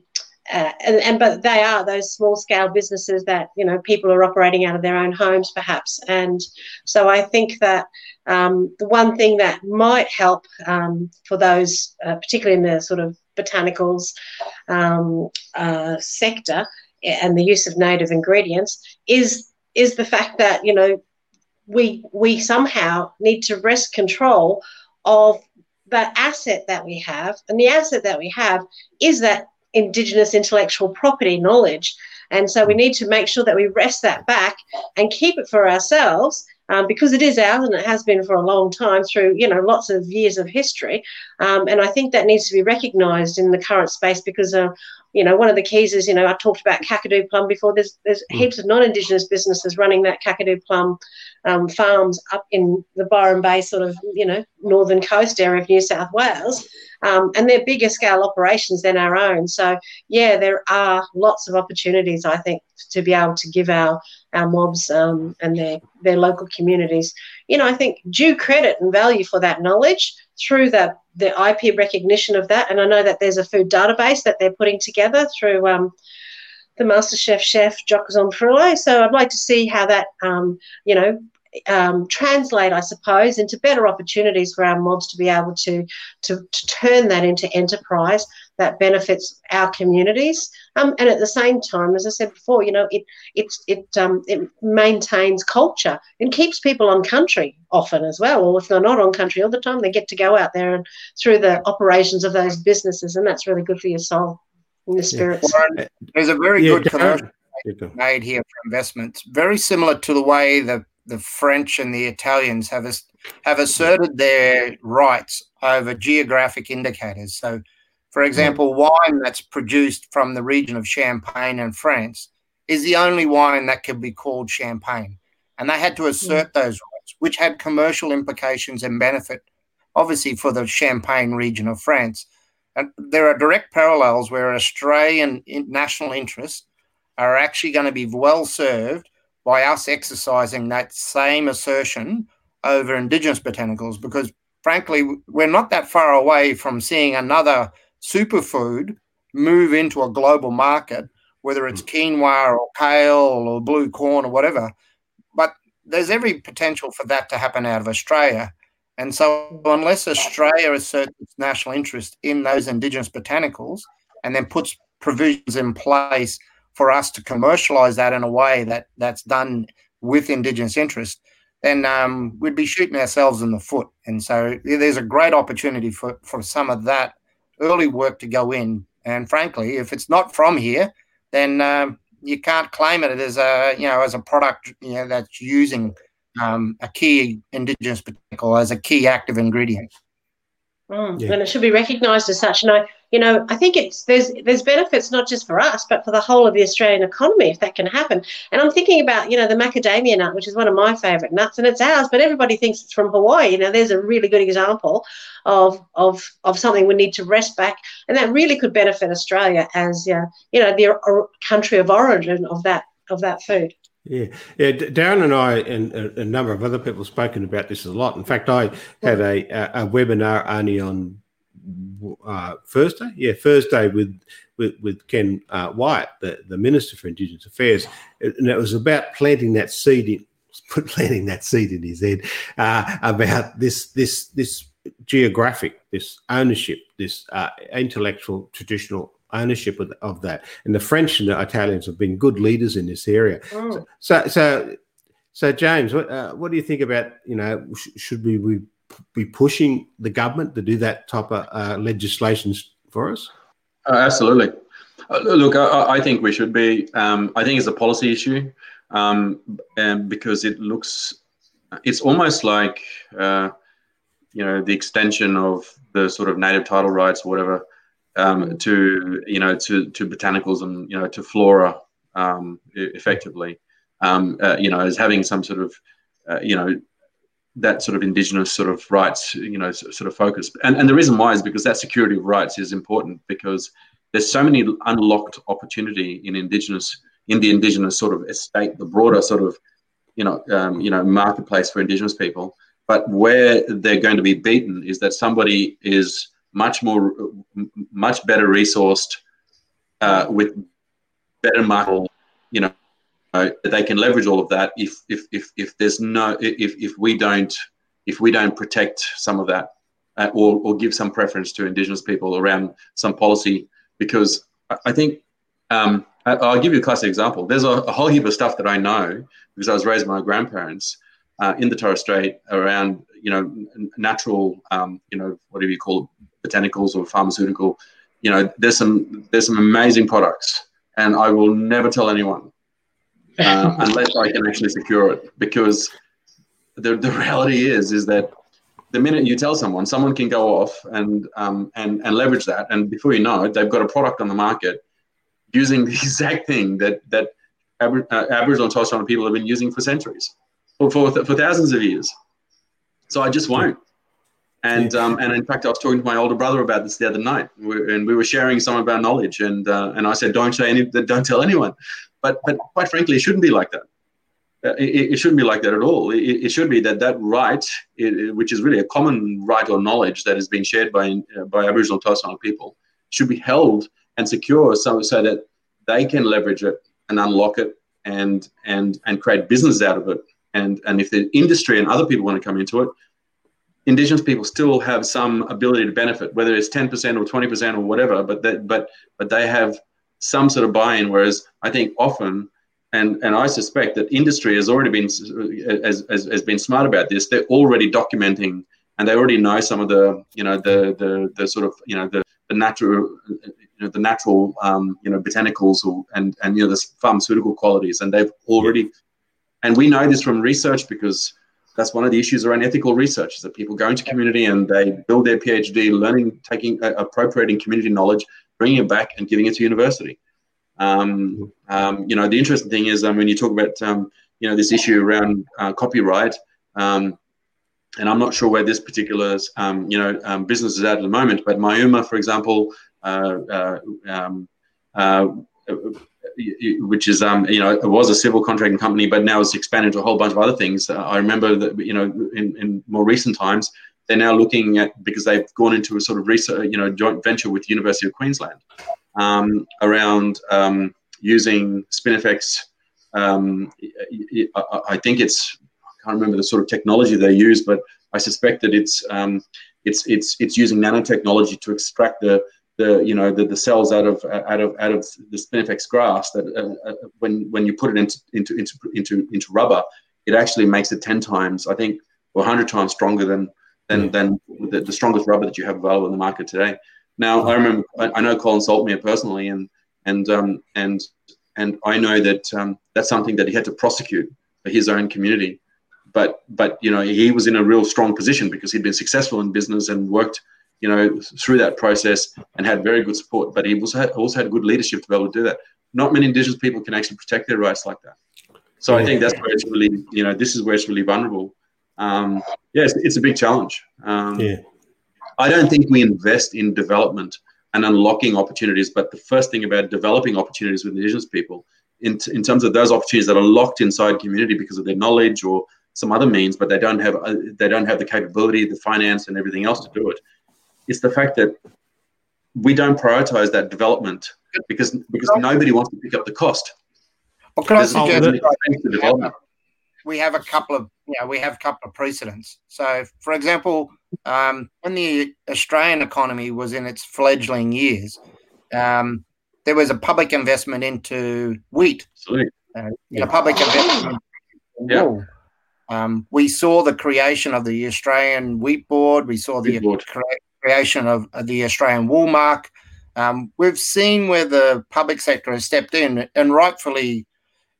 uh, and, and but they are those small scale businesses that you know people are operating out of their own homes perhaps. And so i think that um, the one thing that might help um, for those uh, particularly in the sort of botanicals um, uh, sector and the use of native ingredients is is the fact that you know we we somehow need to wrest control of that asset that we have. And the asset that we have is that indigenous intellectual property knowledge. And so we need to make sure that we wrest that back and keep it for ourselves um, because it is ours and it has been for a long time through you know lots of years of history. Um, and i think that needs to be recognized in the current space because uh, you know one of the keys is you know i talked about kakadu plum before there's there's mm. heaps of non-indigenous businesses running that kakadu plum um, farms up in the byron bay sort of you know northern coast area of new south wales um, and they're bigger scale operations than our own. So yeah, there are lots of opportunities I think to be able to give our our mobs um, and their their local communities, you know, I think due credit and value for that knowledge through the the IP recognition of that. And I know that there's a food database that they're putting together through. Um, the MasterChef chef Jock Zonfrillo. So I'd like to see how that, um, you know, um, translate, I suppose, into better opportunities for our mobs to be able to, to, to turn that into enterprise that benefits our communities. Um, and at the same time, as I said before, you know, it it it um, it maintains culture and keeps people on country often as well. Or if they're not on country all the time, they get to go out there and through the operations of those businesses, and that's really good for your soul and the spirits. Yeah. There's a very yeah, good commercial made here for investments, very similar to the way the the French and the Italians have have asserted their rights over geographic indicators. So, for example, wine that's produced from the region of Champagne in France is the only wine that can be called champagne, and they had to hmm. assert those rights, which had commercial implications and benefit, obviously, for the Champagne region of France. And there are direct parallels where Australian national interests are actually going to be well served by us exercising that same assertion over indigenous botanicals because frankly we're not that far away from seeing another superfood move into a global market whether it's hmm. quinoa or kale or blue corn or whatever but there's every potential for that to happen out of australia and so unless australia asserts its national interest in those indigenous botanicals and then puts provisions in place for us to commercialize that in a way that that's done with Indigenous interest, then um, we'd be shooting ourselves in the foot. And so there's a great opportunity for, for some of that early work to go in And frankly, if it's not from here, then um, you can't claim it as a you know as a product you know that's using um, a key indigenous botanical as a key active ingredient. Mm, yeah. And it should be recognised as such. And I, you know, I think it's there's there's benefits not just for us, but for the whole of the Australian economy if that can happen. And I'm thinking about, you know, the macadamia nut, which is one of my favourite nuts, and it's ours, but everybody thinks it's from Hawaii. You know, there's a really good example of of of something we need to wrest back, and that really could benefit Australia as uh, you know the uh, country of origin of that of that food. Yeah, yeah. Darren and I and a, a, number of other people have spoken about this a lot. In fact, I had mm. a, a, a webinar only on uh, Thursday. Yeah, Thursday with with, with Ken uh, Wyatt, the, the Minister for Indigenous Affairs, and it was about planting that seed in put planting that seed in his head uh, about this this this geographic, this ownership, this uh, intellectual traditional ownership of, of, that. And the French and the Italians have been good leaders in this area. Oh. So, so, so, James, what, uh, what do you think about you know sh- should we, we be pushing the government to do that type of uh, legislation for us? Uh, absolutely. Uh, look, I, I, think we should be. Um, I think it's a policy issue, um, and because it looks, it's almost like uh, you know the extension of the sort of native title rights or whatever um, to you know to to botanicals and you know to flora um, effectively. Um, uh, you know, as having some sort of uh, you know that sort of indigenous sort of rights, you know, sort of focus. And, and the reason why is because that security of rights is important because there's so many unlocked opportunity in indigenous in the indigenous sort of estate, the broader sort of you know um, you know marketplace for indigenous people. But where they're going to be beaten is that somebody is much more, much better resourced uh, with better muscle. You know, they can leverage all of that. If if if if there's no if if we don't if we don't protect some of that uh, or or give some preference to Indigenous people around some policy, because I think. Um, I'll give you a classic example. There's a, a, whole heap of stuff that I know because I was raised by my grandparents uh, in the Torres Strait around, you know, natural, um, you know, whatever you call it, botanicals or pharmaceutical. You know, there's some there's some amazing products, and I will never tell anyone uh, unless I can actually secure it. Because the the reality is is that the minute you tell someone, someone can go off and um, and and leverage that, and before you know it, they've got a product on the market using the exact thing that that uh, Aboriginal and Torres Strait people have been using for centuries, for, for for thousands of years. So I just won't. And um, and in fact, I was talking to my older brother about this the other night, and we were sharing some of our knowledge. And uh, and I said, don't say any, don't tell anyone. But but quite frankly, it shouldn't be like that. Uh, it, it, shouldn't be like that at all. It, it should be that that right, it, which is really a common right or knowledge that has been shared by uh, by Aboriginal Torres Strait people, should be held and secure so so that they can leverage it and unlock it and and and create business out of it. And and if the industry and other people want to come into it, indigenous people still have some ability to benefit, whether it's 10% or 20% or whatever, but that, but but they have some sort of buy-in. Whereas I think often, and and I suspect that industry has already been has, has, has been smart about this. They're already documenting, and they already know some of the you know the the, the sort of you know the, the natural you know the natural um, you know botanicals or, and and you know the pharmaceutical qualities, and they've already, and we know this from research because that's one of the issues around ethical research is that people go into community and they build their PhD, learning, taking, uh, appropriating community knowledge, bringing it back and giving it to university. Um, um, you know, the interesting thing is um, when you talk about, um, you know, this issue around uh, copyright, um, and I'm not sure where this particular, you know, business is at at the moment, but Myuma, for example, uh, uh, uh which is you know it was a civil contracting company, but now it's expanded to a whole bunch of other things. Uh, I remember that you know in, in more recent times they're now looking at because they've gone into a sort of research you know joint venture with the University of Queensland um, around um, using Spinifex. Um, I think it's I can't remember the sort of technology they use, but I suspect that it's um, it's it's it's using nanotechnology to extract the the you know the, the cells out of out of out of the spinifex grass that uh, uh, when when you put it into into into into into rubber, it actually makes it ten times, I think, or hundred times stronger than than than the, the, strongest rubber that you have available in the market today. Now, I remember, I, know Colin Saltmere personally, and and um, and and I know that um, that's something that he had to prosecute for his own community. But but you know, he was in a real strong position because he'd been successful in business and worked you know through that process and had very good support. But he also had, also had good leadership to be able to do that. Not many Indigenous people can actually protect their rights like that. So. I think that's where it's really you know this is where it's really vulnerable. Um, yeah, it's, it's, a big challenge. Um, yeah. I don't think we invest in development and unlocking opportunities. But the first thing about developing opportunities with Indigenous people, in, t- in terms of those opportunities that are locked inside community because of their knowledge or some other means, but they don't have uh, they don't have the capability, the finance, and everything else to do it. It's the fact that we don't prioritize that development because because nobody wants to pick up the cost. Well, can I suggest development we have a couple of you know, we have a couple of precedents. So, for example, um, when the Australian economy was in its fledgling years, um, there was a public investment into wheat. Uh, yeah. A public investment in yeah. Um, we saw the creation of the Australian Wheat Board. We saw the cre- creation of, of, the Australian Wool Mark. Um, we've seen where the public sector has stepped in and rightfully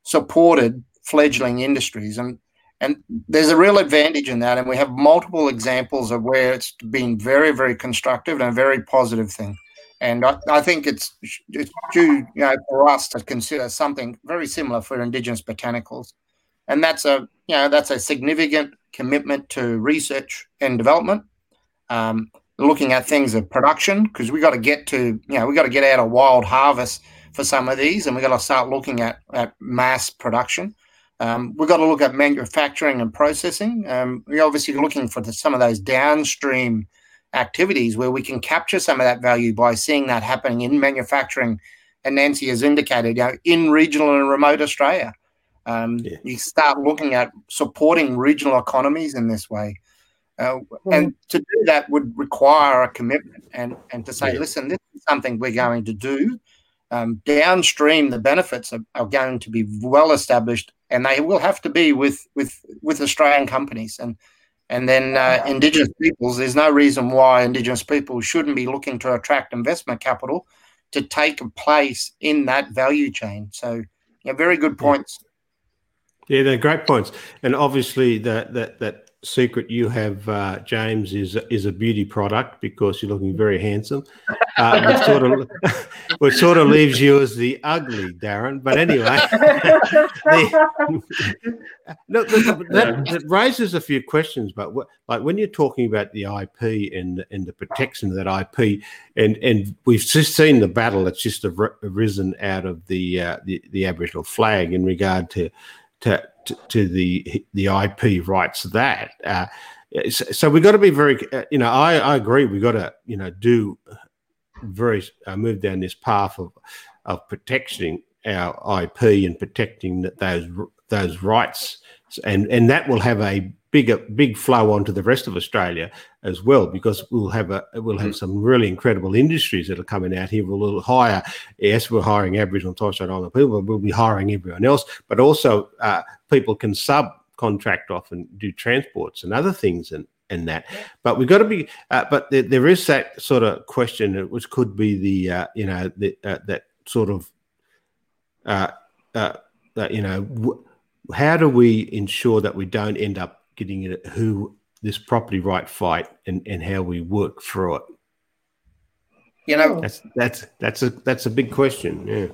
supported fledgling industries. And and there's a real advantage in that. And we have multiple examples of where it's been very, very constructive and a very positive thing. And I, I think it's, it's due you know, for us to consider something very similar for Indigenous botanicals. And that's a you know that's a significant commitment to research and development. Um, looking at things of production because we got to get to you know we got to get out of wild harvest for some of these, and we got to start looking at, at mass production. Um, we've got to look at manufacturing and processing. Um, we're obviously looking for the, some of those downstream activities where we can capture some of that value by seeing that happening in manufacturing. And Nancy has indicated, you know, in regional and remote Australia, um, yeah. you start looking at supporting regional economies in this way. Uh, mm-hmm. And to do that would require a commitment and, and to say, yeah. listen, this is something we're going to do. Um, downstream, the benefits are, are, going to be well established and they will have to be with with with Australian companies and and then uh, Indigenous peoples. There's no reason why Indigenous people shouldn't be looking to attract investment capital to take a place in that value chain. So, yeah, very good points. Yeah, they're great points, and obviously that that that secret you have, uh, James, is is a beauty product because you're looking very handsome. Uh, which, sort of, which sort of leaves you as the ugly, Darren. But anyway, the, look, that, that, raises a few questions. But what, like when you're talking about the IP and and the protection of that IP, and and we've just seen the battle that's just arisen out of the uh, the, the Aboriginal flag in regard to to to, to the the IP rights that. Uh, so we've got to be very, uh, you know, I, I agree. We've got to, you know, do very uh, move down this path of of protecting our IP and protecting those those rights, and and that will have a bigger big flow onto the rest of Australia as well because we'll have a we'll have mm. some really incredible industries that are coming out here. We'll hire yes, we're hiring Aboriginal and Torres Strait Islander people, but we'll be hiring everyone else. But also uh, people can subcontract off and do transports and other things and and that. But we've got to be. Uh, but there, there is that sort of question, which could be the uh, you know the, uh, that sort of uh, uh, you know. W- how do we ensure that we don't end up getting it who this property right fight and, and how we work through it? You know, that's that's that's a that's a big question. Yeah,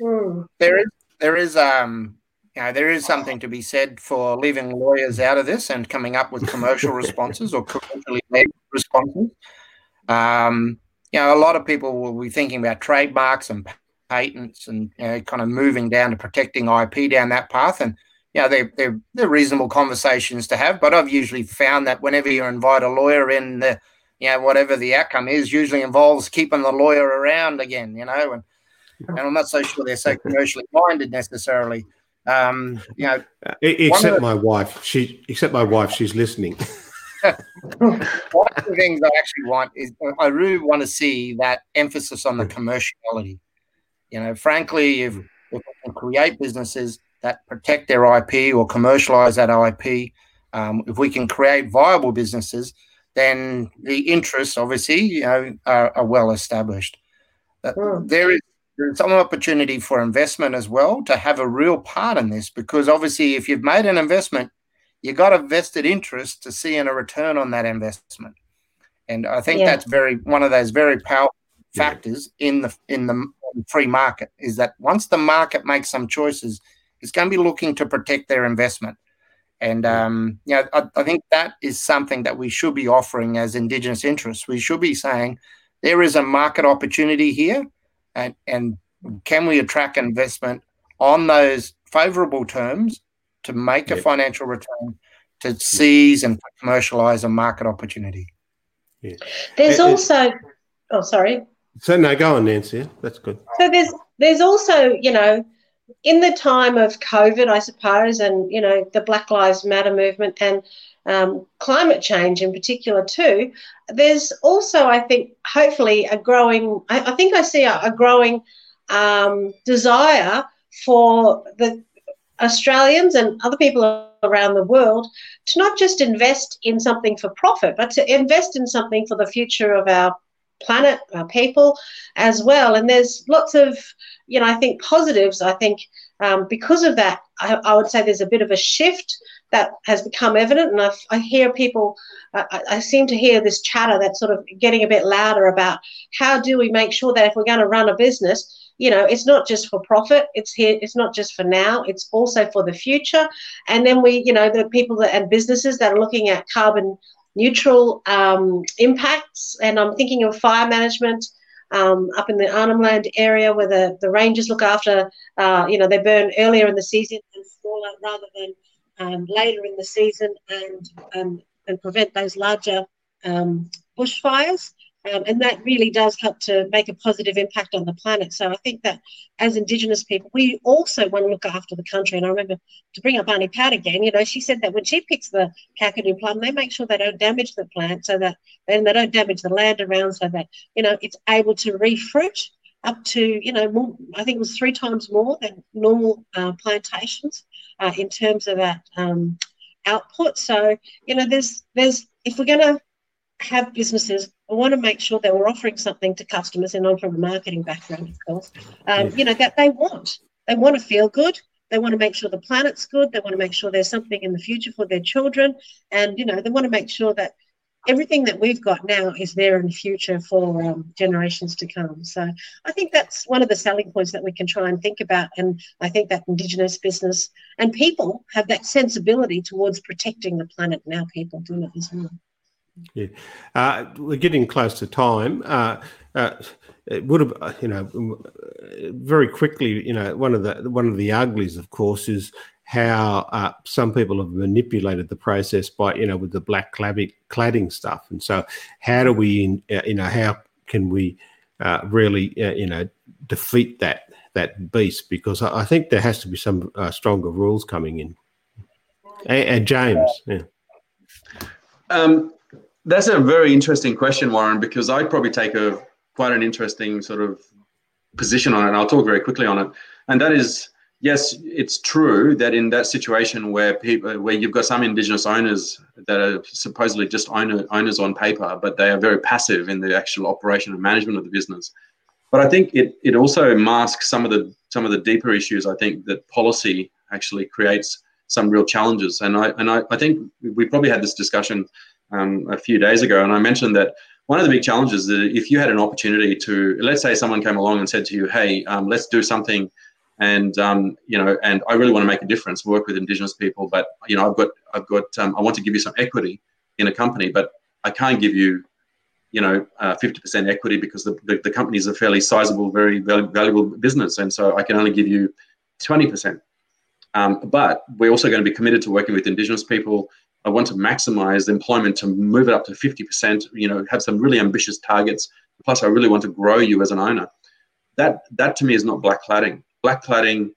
hmm. there is there is um you know, there is something to be said for leaving lawyers out of this and coming up with commercial responses or commercially made responses. Um, you know, a lot of people will be thinking about trademarks and patents and you know, kind of moving down to protecting IP down that path. And you know, they're, they're, they're reasonable conversations to have. But I've usually found that whenever you invite a lawyer in, the, you know, whatever the outcome is, usually involves keeping the lawyer around again, you know, and, and I'm not so sure they're so commercially minded necessarily. Um, you know, except the, my wife, she, except my wife, she's listening. one of the things I actually want is I really want to see that emphasis on the commerciality. You know, frankly, if, if we can create businesses that protect their IP or commercialize that IP, um, if we can create viable businesses then the interests obviously you know are, are well established. Uh, mm. There is some opportunity for investment as well to have a real part in this because obviously if you've made an investment, you've got a vested interest to see in a return on that investment. And I think yeah. that's very one of those very powerful factors yeah. in the in the free market is that once the market makes some choices, it's going to be looking to protect their investment. And um, you know, I, I think that is something that we should be offering as Indigenous interests. We should be saying there is a market opportunity here, and and can we attract investment on those favourable terms to make a financial return, to seize and commercialise a market opportunity. Yeah. There's it, also, oh, sorry. So no, go on, Nancy. That's good. So there's there's also, you know, in the time of COVID, I suppose, and you know, the Black Lives Matter movement and um, climate change in particular too. There's also, I think, hopefully a growing. I, I think I see a, a growing um, desire for the Australians and other people around the world to not just invest in something for profit, but to invest in something for the future of our planet, our people as well. And there's lots of, you know, I think positives. I think um, because of that, I, I, would say there's a bit of a shift that has become evident. And I, I hear people, I, I seem to hear this chatter that's sort of getting a bit louder about how do we make sure that if we're going to run a business, you know it's not just for profit it's here it's not just for now it's also for the future and then we you know the people that and businesses that are looking at carbon neutral um, impacts and i'm thinking of fire management um, up in the Arnhem Land area where the, the rangers look after, uh, you know, they burn earlier in the season and smaller rather than um, later in the season and, um, and prevent those larger um, bushfires. Um, and that really does help to make a positive impact on the planet. So I think that as Indigenous people, we also want to look after the country. And I remember to bring up Auntie Pat again, you know, she said that when she picks the Kakadu plum, they make sure they don't damage the plant so that then they don't damage the land around so that, you know, it's able to refruit up to, you know, more, I think it was three times more than normal uh, plantations uh, in terms of that um, output. So, you know, there's, there's, if we're going to have businesses I want to make sure that we're offering something to customers, and I'm from a marketing background, of course, um, you know, that they want. They want to feel good. They want to make sure the planet's good. They want to make sure there's something in the future for their children. And, you know, they want to make sure that everything that we've got now is there in the future for um, generations to come. So I think that's one of the selling points that we can try and think about. And I think that Indigenous business and people have that sensibility towards protecting the planet. Now people do it as well. Yeah, uh, we're getting close to time. Uh, uh, it would have, you know, very quickly. You know, one of the one of the uglies, of course, is how uh, some people have manipulated the process by, you know, with the black cladding, stuff. And so, how do we, uh, you know, how can we uh, really, you know, defeat that that beast? Because I, I think there has to be some stronger rules coming in. And, and James, yeah. Um, that's a very interesting question, Warren, because I probably take a quite an interesting sort of position on it. And I'll talk very quickly on it. And that is, yes, it's true that in that situation where people, where you've got some Indigenous owners that are supposedly just owner, owners on paper, but they are very passive in the actual operation and management of the business. But I think it it also masks some of the some of the deeper issues. I think that policy actually creates some real challenges. And I and I, I think we probably had this discussion um, a few days ago, and I mentioned that one of the big challenges is that if you had an opportunity to, let's say, someone came along and said to you, "Hey, um, let's do something," and um, you know, and I really want to make a difference, work with Indigenous people, but you know, I've got, I've got, um, I want to give you some equity in a company, but I can't give you, you know, uh, 50% equity because the, the, the company is a fairly sizable, very valuable business, and so I can only give you 20%. Um, but we're also going to be committed to working with Indigenous people I want to maximize employment to move it up to 50%, you know, have some really ambitious targets. Plus, I really want to grow you as an owner. That, that to me is not black cladding. Black cladding,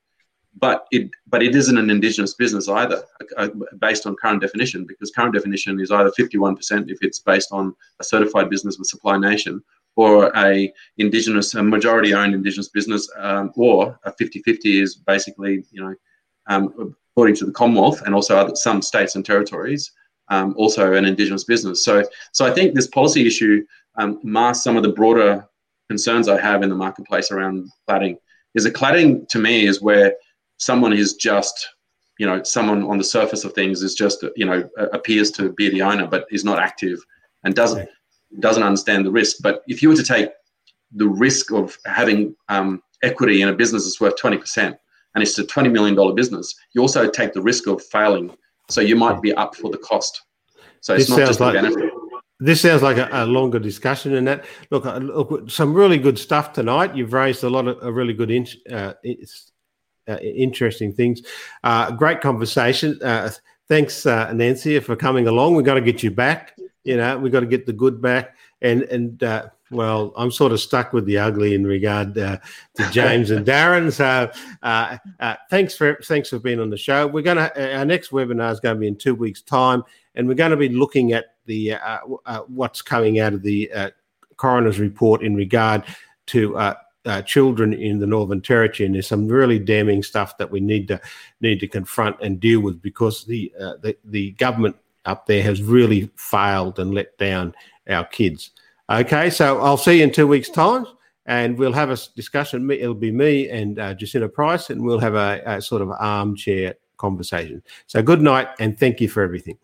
but it, but it isn't an indigenous business either, uh, based on current definition, because current definition is either 51% if it's based on a certified business with Supply Nation, or a indigenous, a majority-owned indigenous business, um, or a 50-50 is basically, you know, um, according to the Commonwealth and also other, some states and territories, um, also an Indigenous business. So, so I think this policy issue um, masks some of the broader concerns I have in the marketplace around cladding. Is a cladding to me is where someone is just, you know, someone on the surface of things is just, you know, appears to be the owner but is not active and doesn't doesn't understand the risk. But if you were to take the risk of having um, equity in a business that's worth 20% and it's a $20 million business, you also take the risk of failing. So you might be up for the cost. So it's this not just like, benefit. This sounds like a, a, longer discussion than that. Look, uh, look, some really good stuff tonight. You've raised a lot of a really good, in, uh, uh, interesting things. Uh, great conversation. Uh, thanks, uh, Nancy, for coming along. We've got to get you back. You know, we've got to get the good back. And and well, I'm sort of stuck with the ugly in regard uh, to James and Darren. So, uh, uh, thanks for thanks for being on the show. We're going to our next webinar is going to be in two weeks' time, and we're going to be looking at the uh, uh, what's coming out of the uh, coroner's report in regard to. children in the Northern Territory, and there's some really damning stuff that we need to need to confront and deal with because the the, the government up there has really failed and let down our kids. Okay, so I'll see you in two weeks' time, and we'll have a discussion. It'll be me and uh, Jacinta Price, and we'll have a, a sort of armchair conversation. So good night, and thank you for everything.